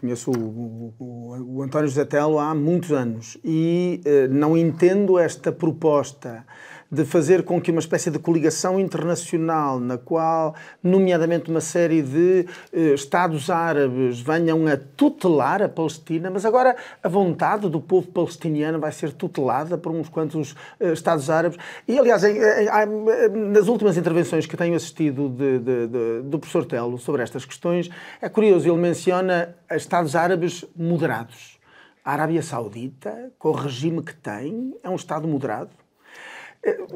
conheço o, o, o António José Telo há muitos anos e eh, não entendo esta proposta de fazer com que uma espécie de coligação internacional, na qual, nomeadamente, uma série de eh, Estados árabes venham a tutelar a Palestina, mas agora a vontade do povo palestiniano vai ser tutelada por uns quantos eh, Estados árabes. E, aliás, em, em, nas últimas intervenções que tenho assistido de, de, de, do professor Telo sobre estas questões, é curioso, ele menciona Estados árabes moderados. A Arábia Saudita, com o regime que tem, é um Estado moderado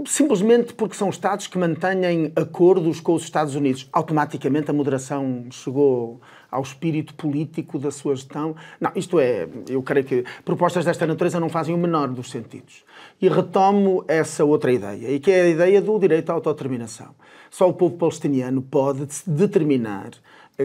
Simplesmente porque são Estados que mantêm acordos com os Estados Unidos. Automaticamente a moderação chegou ao espírito político da sua gestão. Não, isto é, eu creio que propostas desta natureza não fazem o menor dos sentidos. E retomo essa outra ideia, e que é a ideia do direito à autodeterminação. Só o povo palestiniano pode determinar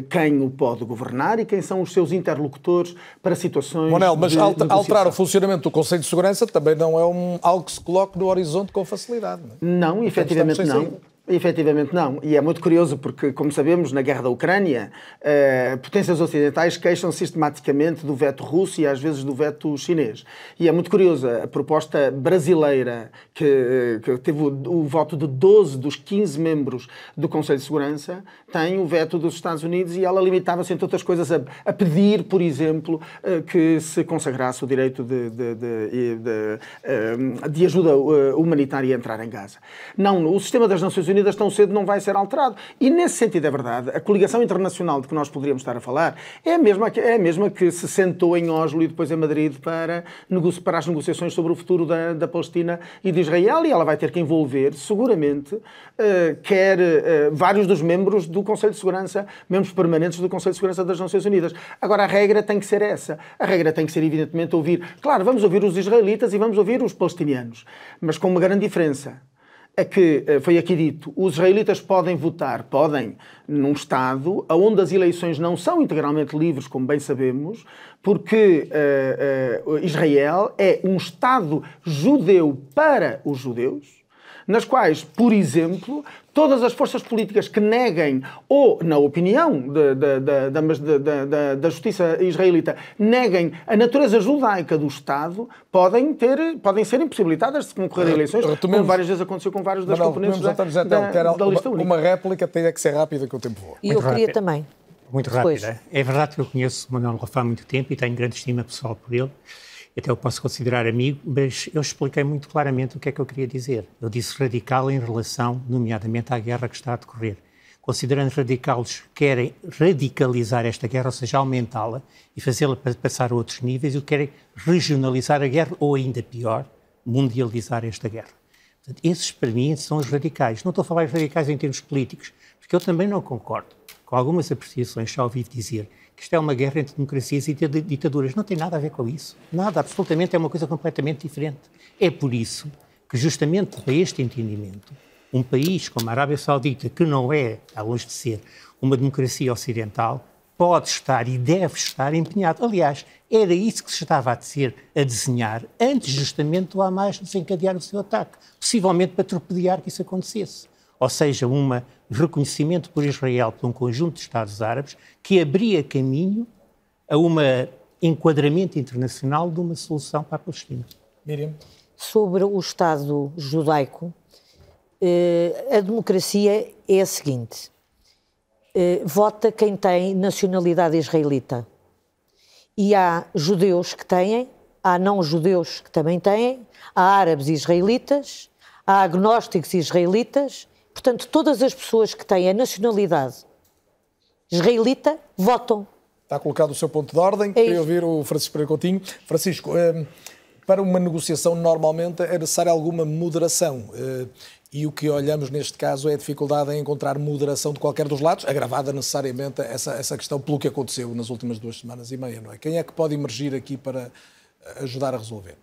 quem o pode governar e quem são os seus interlocutores para situações. Monel, mas alterar o funcionamento do Conselho de Segurança também não é um, algo que se coloque no horizonte com facilidade. Não, é? não efetivamente não. Efetivamente não. E é muito curioso porque, como sabemos, na guerra da Ucrânia, eh, potências ocidentais queixam sistematicamente do veto russo e às vezes do veto chinês. E é muito curioso a proposta brasileira, que, eh, que teve o, o, voto de 12 dos 15 membros do Conselho de Segurança, tem o veto dos Estados Unidos e ela limitava-se, entre outras coisas, a, a, pedir, por exemplo, eh, que se consagrasse o direito de, de, de, de, eh, de ajuda eh, humanitária a entrar em Gaza. Não, o sistema das Nações Unidas Unidas tão cedo não vai ser alterado. E nesse sentido é verdade. A coligação internacional de que nós poderíamos estar a falar é a mesma, é a mesma que se sentou em Oslo e depois em Madrid para, para as negociações sobre o futuro da, da Palestina e de Israel e ela vai ter que envolver, seguramente, uh, quer uh, vários dos membros do Conselho de Segurança, membros permanentes do Conselho de Segurança das Nações Unidas. Agora, a regra tem que ser essa. A regra tem que ser, evidentemente, ouvir. Claro, vamos ouvir os israelitas e vamos ouvir os palestinianos, mas com uma grande diferença é que, eh, foi aqui dito, os israelitas podem votar, podem, num Estado onde as eleições não são integralmente livres, como bem sabemos, porque uh, uh, Israel é um Estado judeu para os judeus, nas quais, por exemplo, todas as forças políticas que neguem, ou, na opinião de, de, de, da justiça israelita, neguem a natureza judaica do Estado, podem, ter, podem ser impossibilitadas de concorrer a eleições, Retomemos. como várias vezes aconteceu com vários das componentes da, da, da, da lista única. Uma réplica tem que ser rápida que o tempo voa. E eu queria também. Muito rápida. É verdade que eu conheço o Manuel Rafa há muito tempo e tenho grande estima pessoal por ele até o posso considerar amigo, mas eu expliquei muito claramente o que é que eu queria dizer. Eu disse radical em relação, nomeadamente, à guerra que está a decorrer. considerando radicais, querem radicalizar esta guerra, ou seja, aumentá-la e fazê-la passar a outros níveis, e querem regionalizar a guerra, ou ainda pior, mundializar esta guerra. Portanto, esses, para mim, são os radicais. Não estou a falar de radicais em termos políticos, porque eu também não concordo com algumas apreciações, já ouvi dizer que isto é uma guerra entre democracias e ditaduras. Não tem nada a ver com isso. Nada, absolutamente, é uma coisa completamente diferente. É por isso que, justamente para este entendimento, um país como a Arábia Saudita, que não é, a longe de ser, uma democracia ocidental, pode estar e deve estar empenhado. Aliás, era isso que se estava a, dizer, a desenhar antes justamente do Hamas desencadear o seu ataque, possivelmente para torpedear que isso acontecesse. Ou seja, um reconhecimento por Israel por um conjunto de Estados árabes que abria caminho a um enquadramento internacional de uma solução para a Palestina. Miriam? Sobre o Estado judaico, eh, a democracia é a seguinte: eh, vota quem tem nacionalidade israelita. E há judeus que têm, há não-judeus que também têm, há árabes israelitas, há agnósticos israelitas. Portanto, todas as pessoas que têm a nacionalidade israelita votam. Está colocado o seu ponto de ordem. É Queria ouvir o Francisco Pereira Coutinho. Francisco, eh, para uma negociação normalmente é necessária alguma moderação. E o que olhamos neste caso é a dificuldade em encontrar moderação de qualquer dos lados, agravada necessariamente essa, essa questão pelo que aconteceu nas últimas duas semanas e meia, não é? Quem é que pode emergir aqui para ajudar a resolver?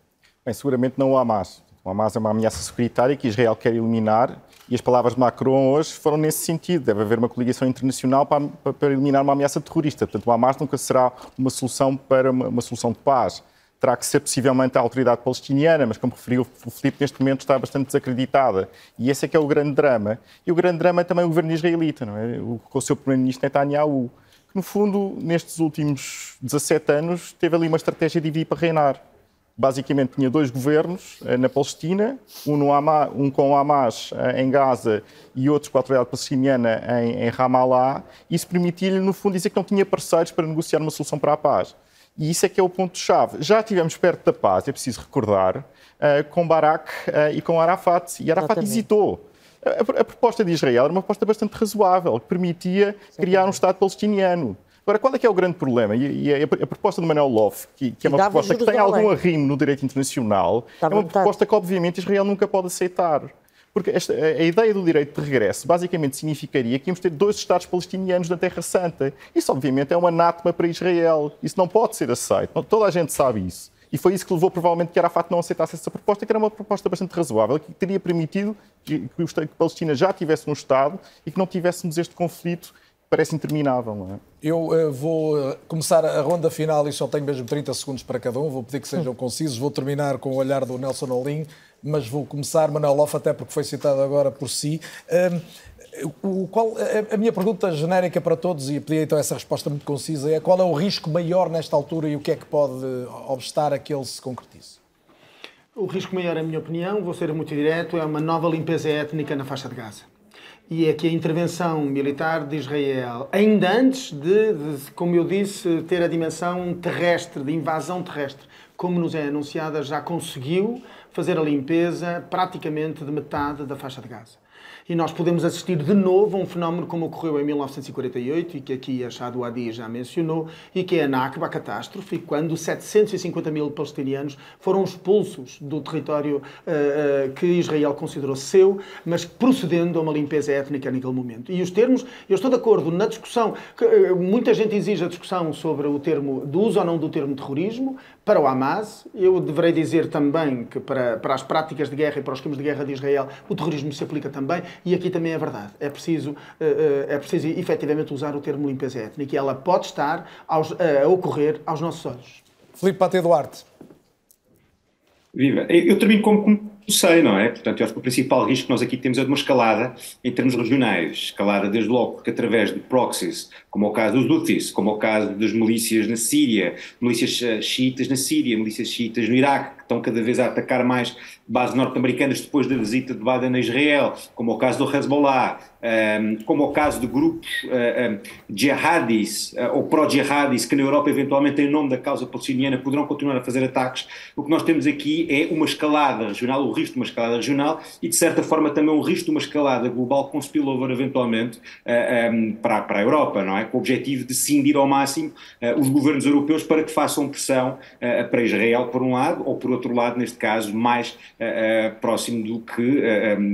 Bem, seguramente não o Hamas. O Hamas é uma ameaça securitária que Israel quer eliminar e as palavras de Macron hoje foram nesse sentido. Deve haver uma coligação internacional para, para eliminar uma ameaça terrorista. Portanto, o Hamas nunca será uma solução para uma, uma solução de paz terá que ser possivelmente a autoridade palestiniana, mas como referiu o Filipe, neste momento está bastante desacreditada. E esse é que é o grande drama. E o grande drama é também o governo israelita, não é? O, com o seu primeiro-ministro Netanyahu, que no fundo, nestes últimos 17 anos, teve ali uma estratégia de dividir para reinar. Basicamente tinha dois governos eh, na Palestina, um, no Hamas, um com o Hamas eh, em Gaza e outro com a autoridade palestiniana em, em Ramallah. Isso permitia-lhe, no fundo, dizer que não tinha parceiros para negociar uma solução para a paz. E isso é que é o ponto-chave. Já estivemos perto da paz, é preciso recordar, uh, com Barak e com Arafat. E Arafat Exatamente. hesitou. A, a, proposta de Israel era uma proposta bastante razoável, que permitia criar um Estado palestiniano. Agora, qual é que é o grande problema? E, e a, a, proposta do Manuel Love, que, que é uma proposta que tem algum arrimo no direito internacional, é uma proposta que, obviamente, Israel nunca pode aceitar. Porque esta, a ideia do direito de regresso basicamente significaria que íamos ter dois Estados palestinianos na Terra Santa. Isso, obviamente, é um anátema para Israel. Isso não pode ser aceito. Toda a gente sabe isso. E foi isso que levou, provavelmente, que Arafat não aceitasse essa proposta, que era uma proposta bastante razoável, que teria permitido que, que, que a Palestina já tivesse um Estado e que não tivéssemos este conflito parece interminável, não é? Eu uh, vou uh, começar a ronda final e só tenho mesmo 30 segundos para cada um. Vou pedir que sejam concisos. Vou terminar com o olhar do Nelson Olim mas vou começar, Manuel Loff, até porque foi citado agora por si. o, qual, a, a, minha pergunta genérica para todos, e pedi então essa resposta muito concisa, é qual é o risco maior nesta altura e o que é que pode obstar a que ele se concretize? O risco maior, na minha opinião, vou ser muito direto, é uma nova limpeza étnica na faixa de Gaza. E é que a intervenção militar de Israel, ainda antes de, de como eu disse, ter a dimensão terrestre, de invasão terrestre, como nos é anunciada, já conseguiu fazer a limpeza praticamente de metade da faixa de Gaza e nós podemos assistir de novo a um fenómeno como ocorreu em 1948 e que aqui a Adi já mencionou e que é a Nakba, a catástrofe, quando 750 mil palestinianos foram expulsos do território uh, uh, que Israel considerou seu, mas procedendo a uma limpeza étnica naquele momento. E os termos, eu estou de acordo na discussão, que, uh, muita gente exige a discussão sobre o termo, do uso ou não do termo terrorismo, para o Hamas, eu deverei dizer também que para, para as práticas de guerra e para os crimes de guerra de Israel, o terrorismo se aplica também, e aqui também é verdade. É preciso, eh, eh, é preciso efetivamente usar o termo limpeza étnica e ela pode estar aos, a ocorrer aos nossos olhos. Filipe Pate Duarte. Viva. Eu termino como sei, não é? Portanto, eu acho que o principal risco que nós aqui temos é de uma escalada em termos regionais. Escalada desde logo porque através de proxies, como é o caso dos Houthis, como é o caso das milícias na Síria, milícias eh, xiitas na Síria, milícias xiitas no Iraque, que estão cada vez a atacar mais bases norte-americanas depois da visita de Biden a Israel, como é o caso do Hezbollah, ehm, como é o caso de grupos eh, ehm, jihadis eh, ou pró-jihadis que na Europa, eventualmente, em nome da causa palestiniana, poderão continuar a fazer ataques. O que nós temos aqui é uma escalada regional. O risco de uma escalada regional e, de certa forma, também o risco de uma escalada global com spillover, eventualmente, uh, eh, um, para, para a Europa, não é? Com o objetivo de cindir ao máximo uh, os governos europeus para que façam pressão uh, para Israel, por um lado, ou por outro lado, neste caso, mais próximo do que,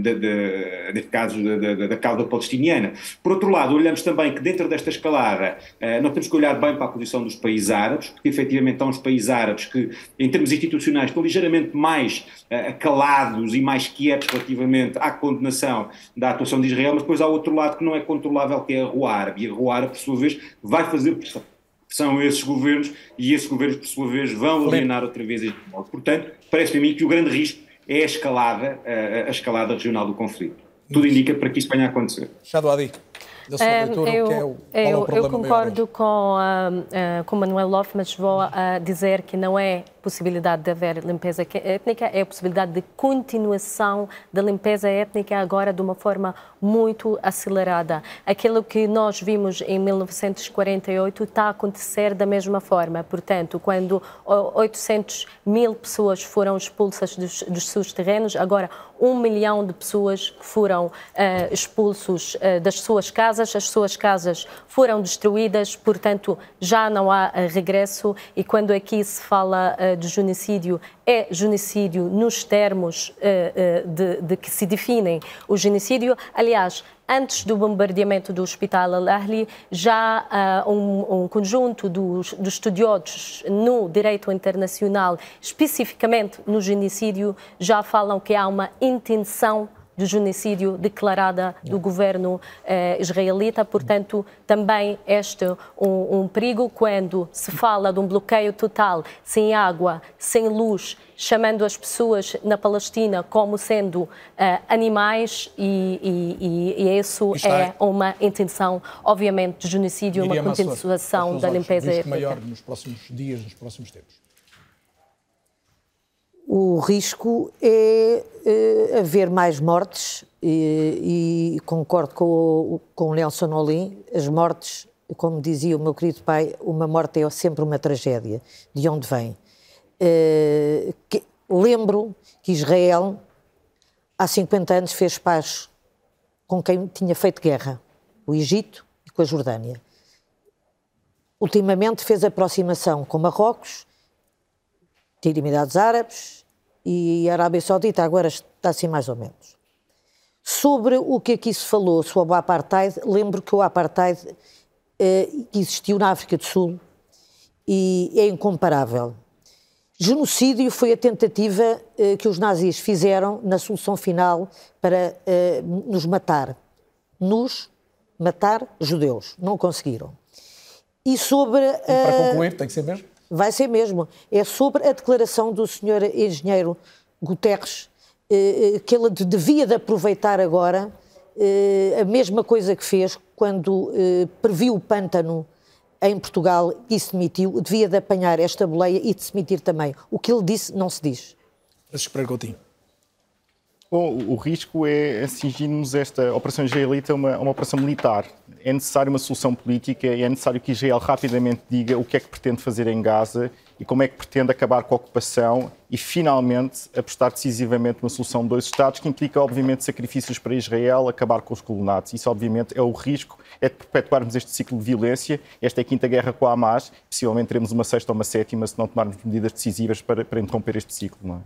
de, neste caso, da, da cauda palestiniana. Por outro lado, olhamos também que dentro desta escalada, nós temos que olhar bem para a posição dos países árabes, porque efetivamente há uns países árabes que, em termos institucionais, estão ligeiramente mais uh, calados e mais quietos relativamente à condenação da atuação de Israel, mas depois há outro lado que não é controlável, que é a rua árabe. E a rua árabe, por sua vez, vai fazer pressão são esses governos e esses governos, por sua vez, vão alienar outra vez este modo. Portanto, parece-me a mim que o grande risco é a escalada, a, escalada regional do conflito. Tudo indica para que isso venha a acontecer. Shado Adi leitura, eu, é o, é eu, o eu concordo com, uh, uh, com Manuel Loff, mas vou uh, dizer que não é possibilidade de haver limpeza étnica, é a possibilidade de continuação da limpeza étnica agora de uma forma muito acelerada. Aquilo que nós vimos em 1948 está a acontecer da mesma forma. Portanto, quando 800 mil pessoas foram expulsas dos, dos seus terrenos, agora um milhão de pessoas foram uh, expulsos uh, das suas casas, as suas casas foram destruídas, portanto já não há uh, regresso e quando aqui se fala de genocídio, é genocídio nos termos uh, de, de, que se definem o genocídio. Aliás, antes do bombardeamento do Hospital Al-Ahli, já uh, um, um, conjunto dos, dos estudiosos no direito internacional, especificamente no genocídio, já falam que há uma intenção do genocídio declarada do governo eh, israelita. Portanto, também este um, um perigo quando se fala de um bloqueio total, sem água, sem luz, chamando as pessoas na Palestina como sendo uh, animais e, e, e isso é uma intenção, obviamente, de genocídio, uma continuação da limpeza étnica. maior nos próximos dias, nos próximos tempos? O risco é, é haver mais mortes e, e concordo com, com Nelson Olim, as mortes, como dizia o meu querido pai, uma morte é sempre uma tragédia. De onde vem? Uh, que, lembro que Israel, há 50 anos, fez paz com quem tinha feito guerra, o Egito e com a Jordânia. Ultimamente fez aproximação com Marrocos tinha Emirados Árabes e a Arábia Saudita agora está assim mais ou menos. Sobre o que aqui se falou sobre o apartheid, lembro que o apartheid eh, existiu na África do Sul e é incomparável. Genocídio foi a tentativa eh, que os nazis fizeram na solução final para eh, nos matar. Nos matar judeus. Não conseguiram. E sobre. E para concluir, tem que ser mesmo? Vai ser mesmo. É sobre a declaração do senhor engenheiro Guterres, eh, eh, que ele devia de aproveitar agora eh, a mesma coisa que fez quando previu o pântano em Portugal e se demitiu, devia de apanhar esta boleia e de se demitir também. O que ele disse não se diz. Pereira Coutinho. Bom, o risco é atingirmos esta operação israelita a uma, uma, operação militar. É necessário uma solução política é necessário que Israel rapidamente diga o que é que pretende fazer em Gaza e como é que pretende acabar com a ocupação e, finalmente, apostar decisivamente numa solução de dois Estados, que implica, obviamente, sacrifícios para Israel, acabar com os colonatos. Isso, obviamente, é o risco, é de perpetuarmos este ciclo de violência. Esta é a quinta guerra com a Hamas. Possivelmente teremos uma sexta ou uma sétima se não tomarmos medidas decisivas para, para interromper este ciclo. Não é?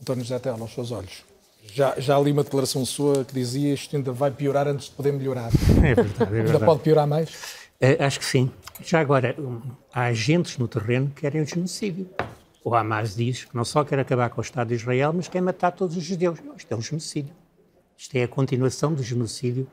António José Tela, aos seus olhos. Já, já li uma declaração sua que dizia isto ainda vai piorar antes de poder melhorar. É verdade, é verdade. Ainda pode piorar mais? É, acho que sim. Já agora, há agentes no terreno que querem o genocídio. O Hamas diz que não só quer acabar com o Estado de Israel, mas quer matar todos os judeus. Isto é um genocídio. Isto é a continuação do genocídio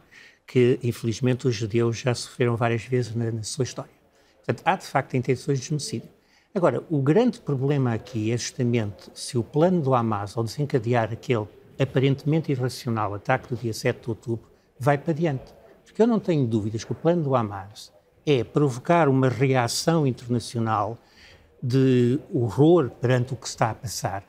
que, infelizmente, os judeus já sofreram várias vezes na, na sua história. Portanto, há de facto intenções de genocídio. Agora, o grande problema aqui é justamente se o plano do Hamas, ao desencadear aquele aparentemente irracional ataque do dia 7 de outubro, vai para diante. Porque eu não tenho dúvidas que o plano do Hamas é provocar uma reação internacional de horror perante o que está a passar,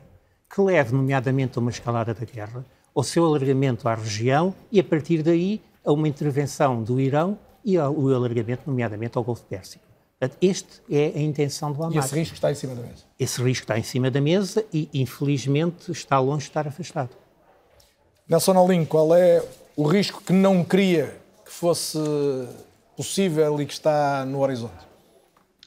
que leve, nomeadamente, a uma escalada da guerra, ao seu alargamento à região e, a partir daí, a uma intervenção do Irão e ao alargamento, nomeadamente, ao Golfo Pérsico. Portanto, este é a intenção do Hamas. E esse risco está em cima da mesa? Esse risco está em cima da mesa e, infelizmente, está longe de estar afastado. Nelson Alinho, qual é o risco que não queria que fosse possível e que está no horizonte?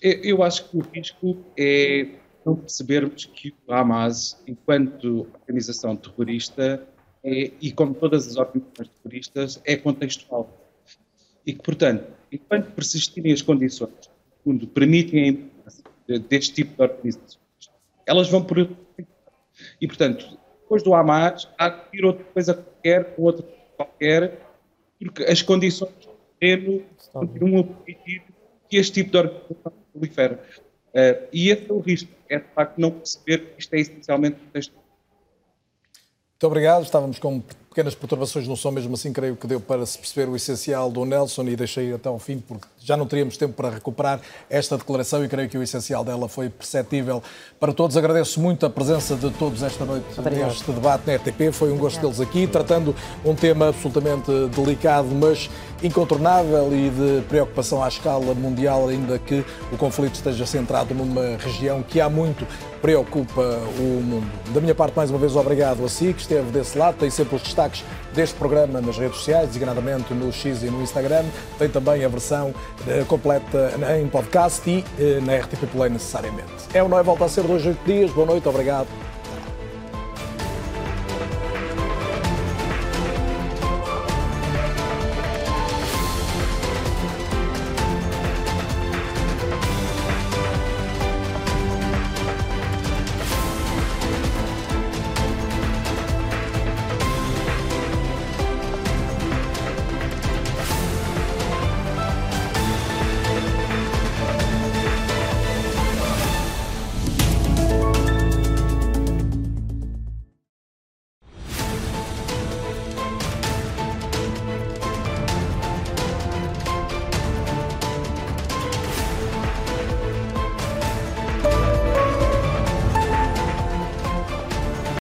Eu acho que o risco é não percebermos que o Hamas, enquanto organização terrorista, é, e como todas as organizações terroristas, é contextual. E que, portanto, enquanto persistirem as condições que permitem a deste tipo de organizações, elas vão por. E, portanto, depois do Hamas, há que ir outra coisa qualquer, com outra qualquer, porque as condições do terreno continuam a permitir que este tipo de organização prolifere. Uh, e esse é o risco, é de facto não perceber que isto é essencialmente contextual. Muito obrigado. Estávamos com pequenas perturbações no som, mesmo assim creio que deu para se perceber o essencial do Nelson e deixei até ao fim, porque já não teríamos tempo para recuperar esta declaração e creio que o essencial dela foi perceptível para todos. Agradeço muito a presença de todos esta noite Obrigado. neste debate na RTP. Foi um gosto deles aqui, tratando um tema absolutamente delicado, mas incontornável e de preocupação à escala mundial, ainda que o conflito esteja centrado numa região que há muito preocupa o mundo. Da minha parte, mais uma vez, obrigado a si que esteve desse lado, tem sempre os destaques deste programa nas redes sociais, designadamente no X e no Instagram. Tem também a versão eh, completa em podcast e eh, na RTP Play necessariamente. É o Não é Volta a Ser dois, oito dias. Boa noite, obrigado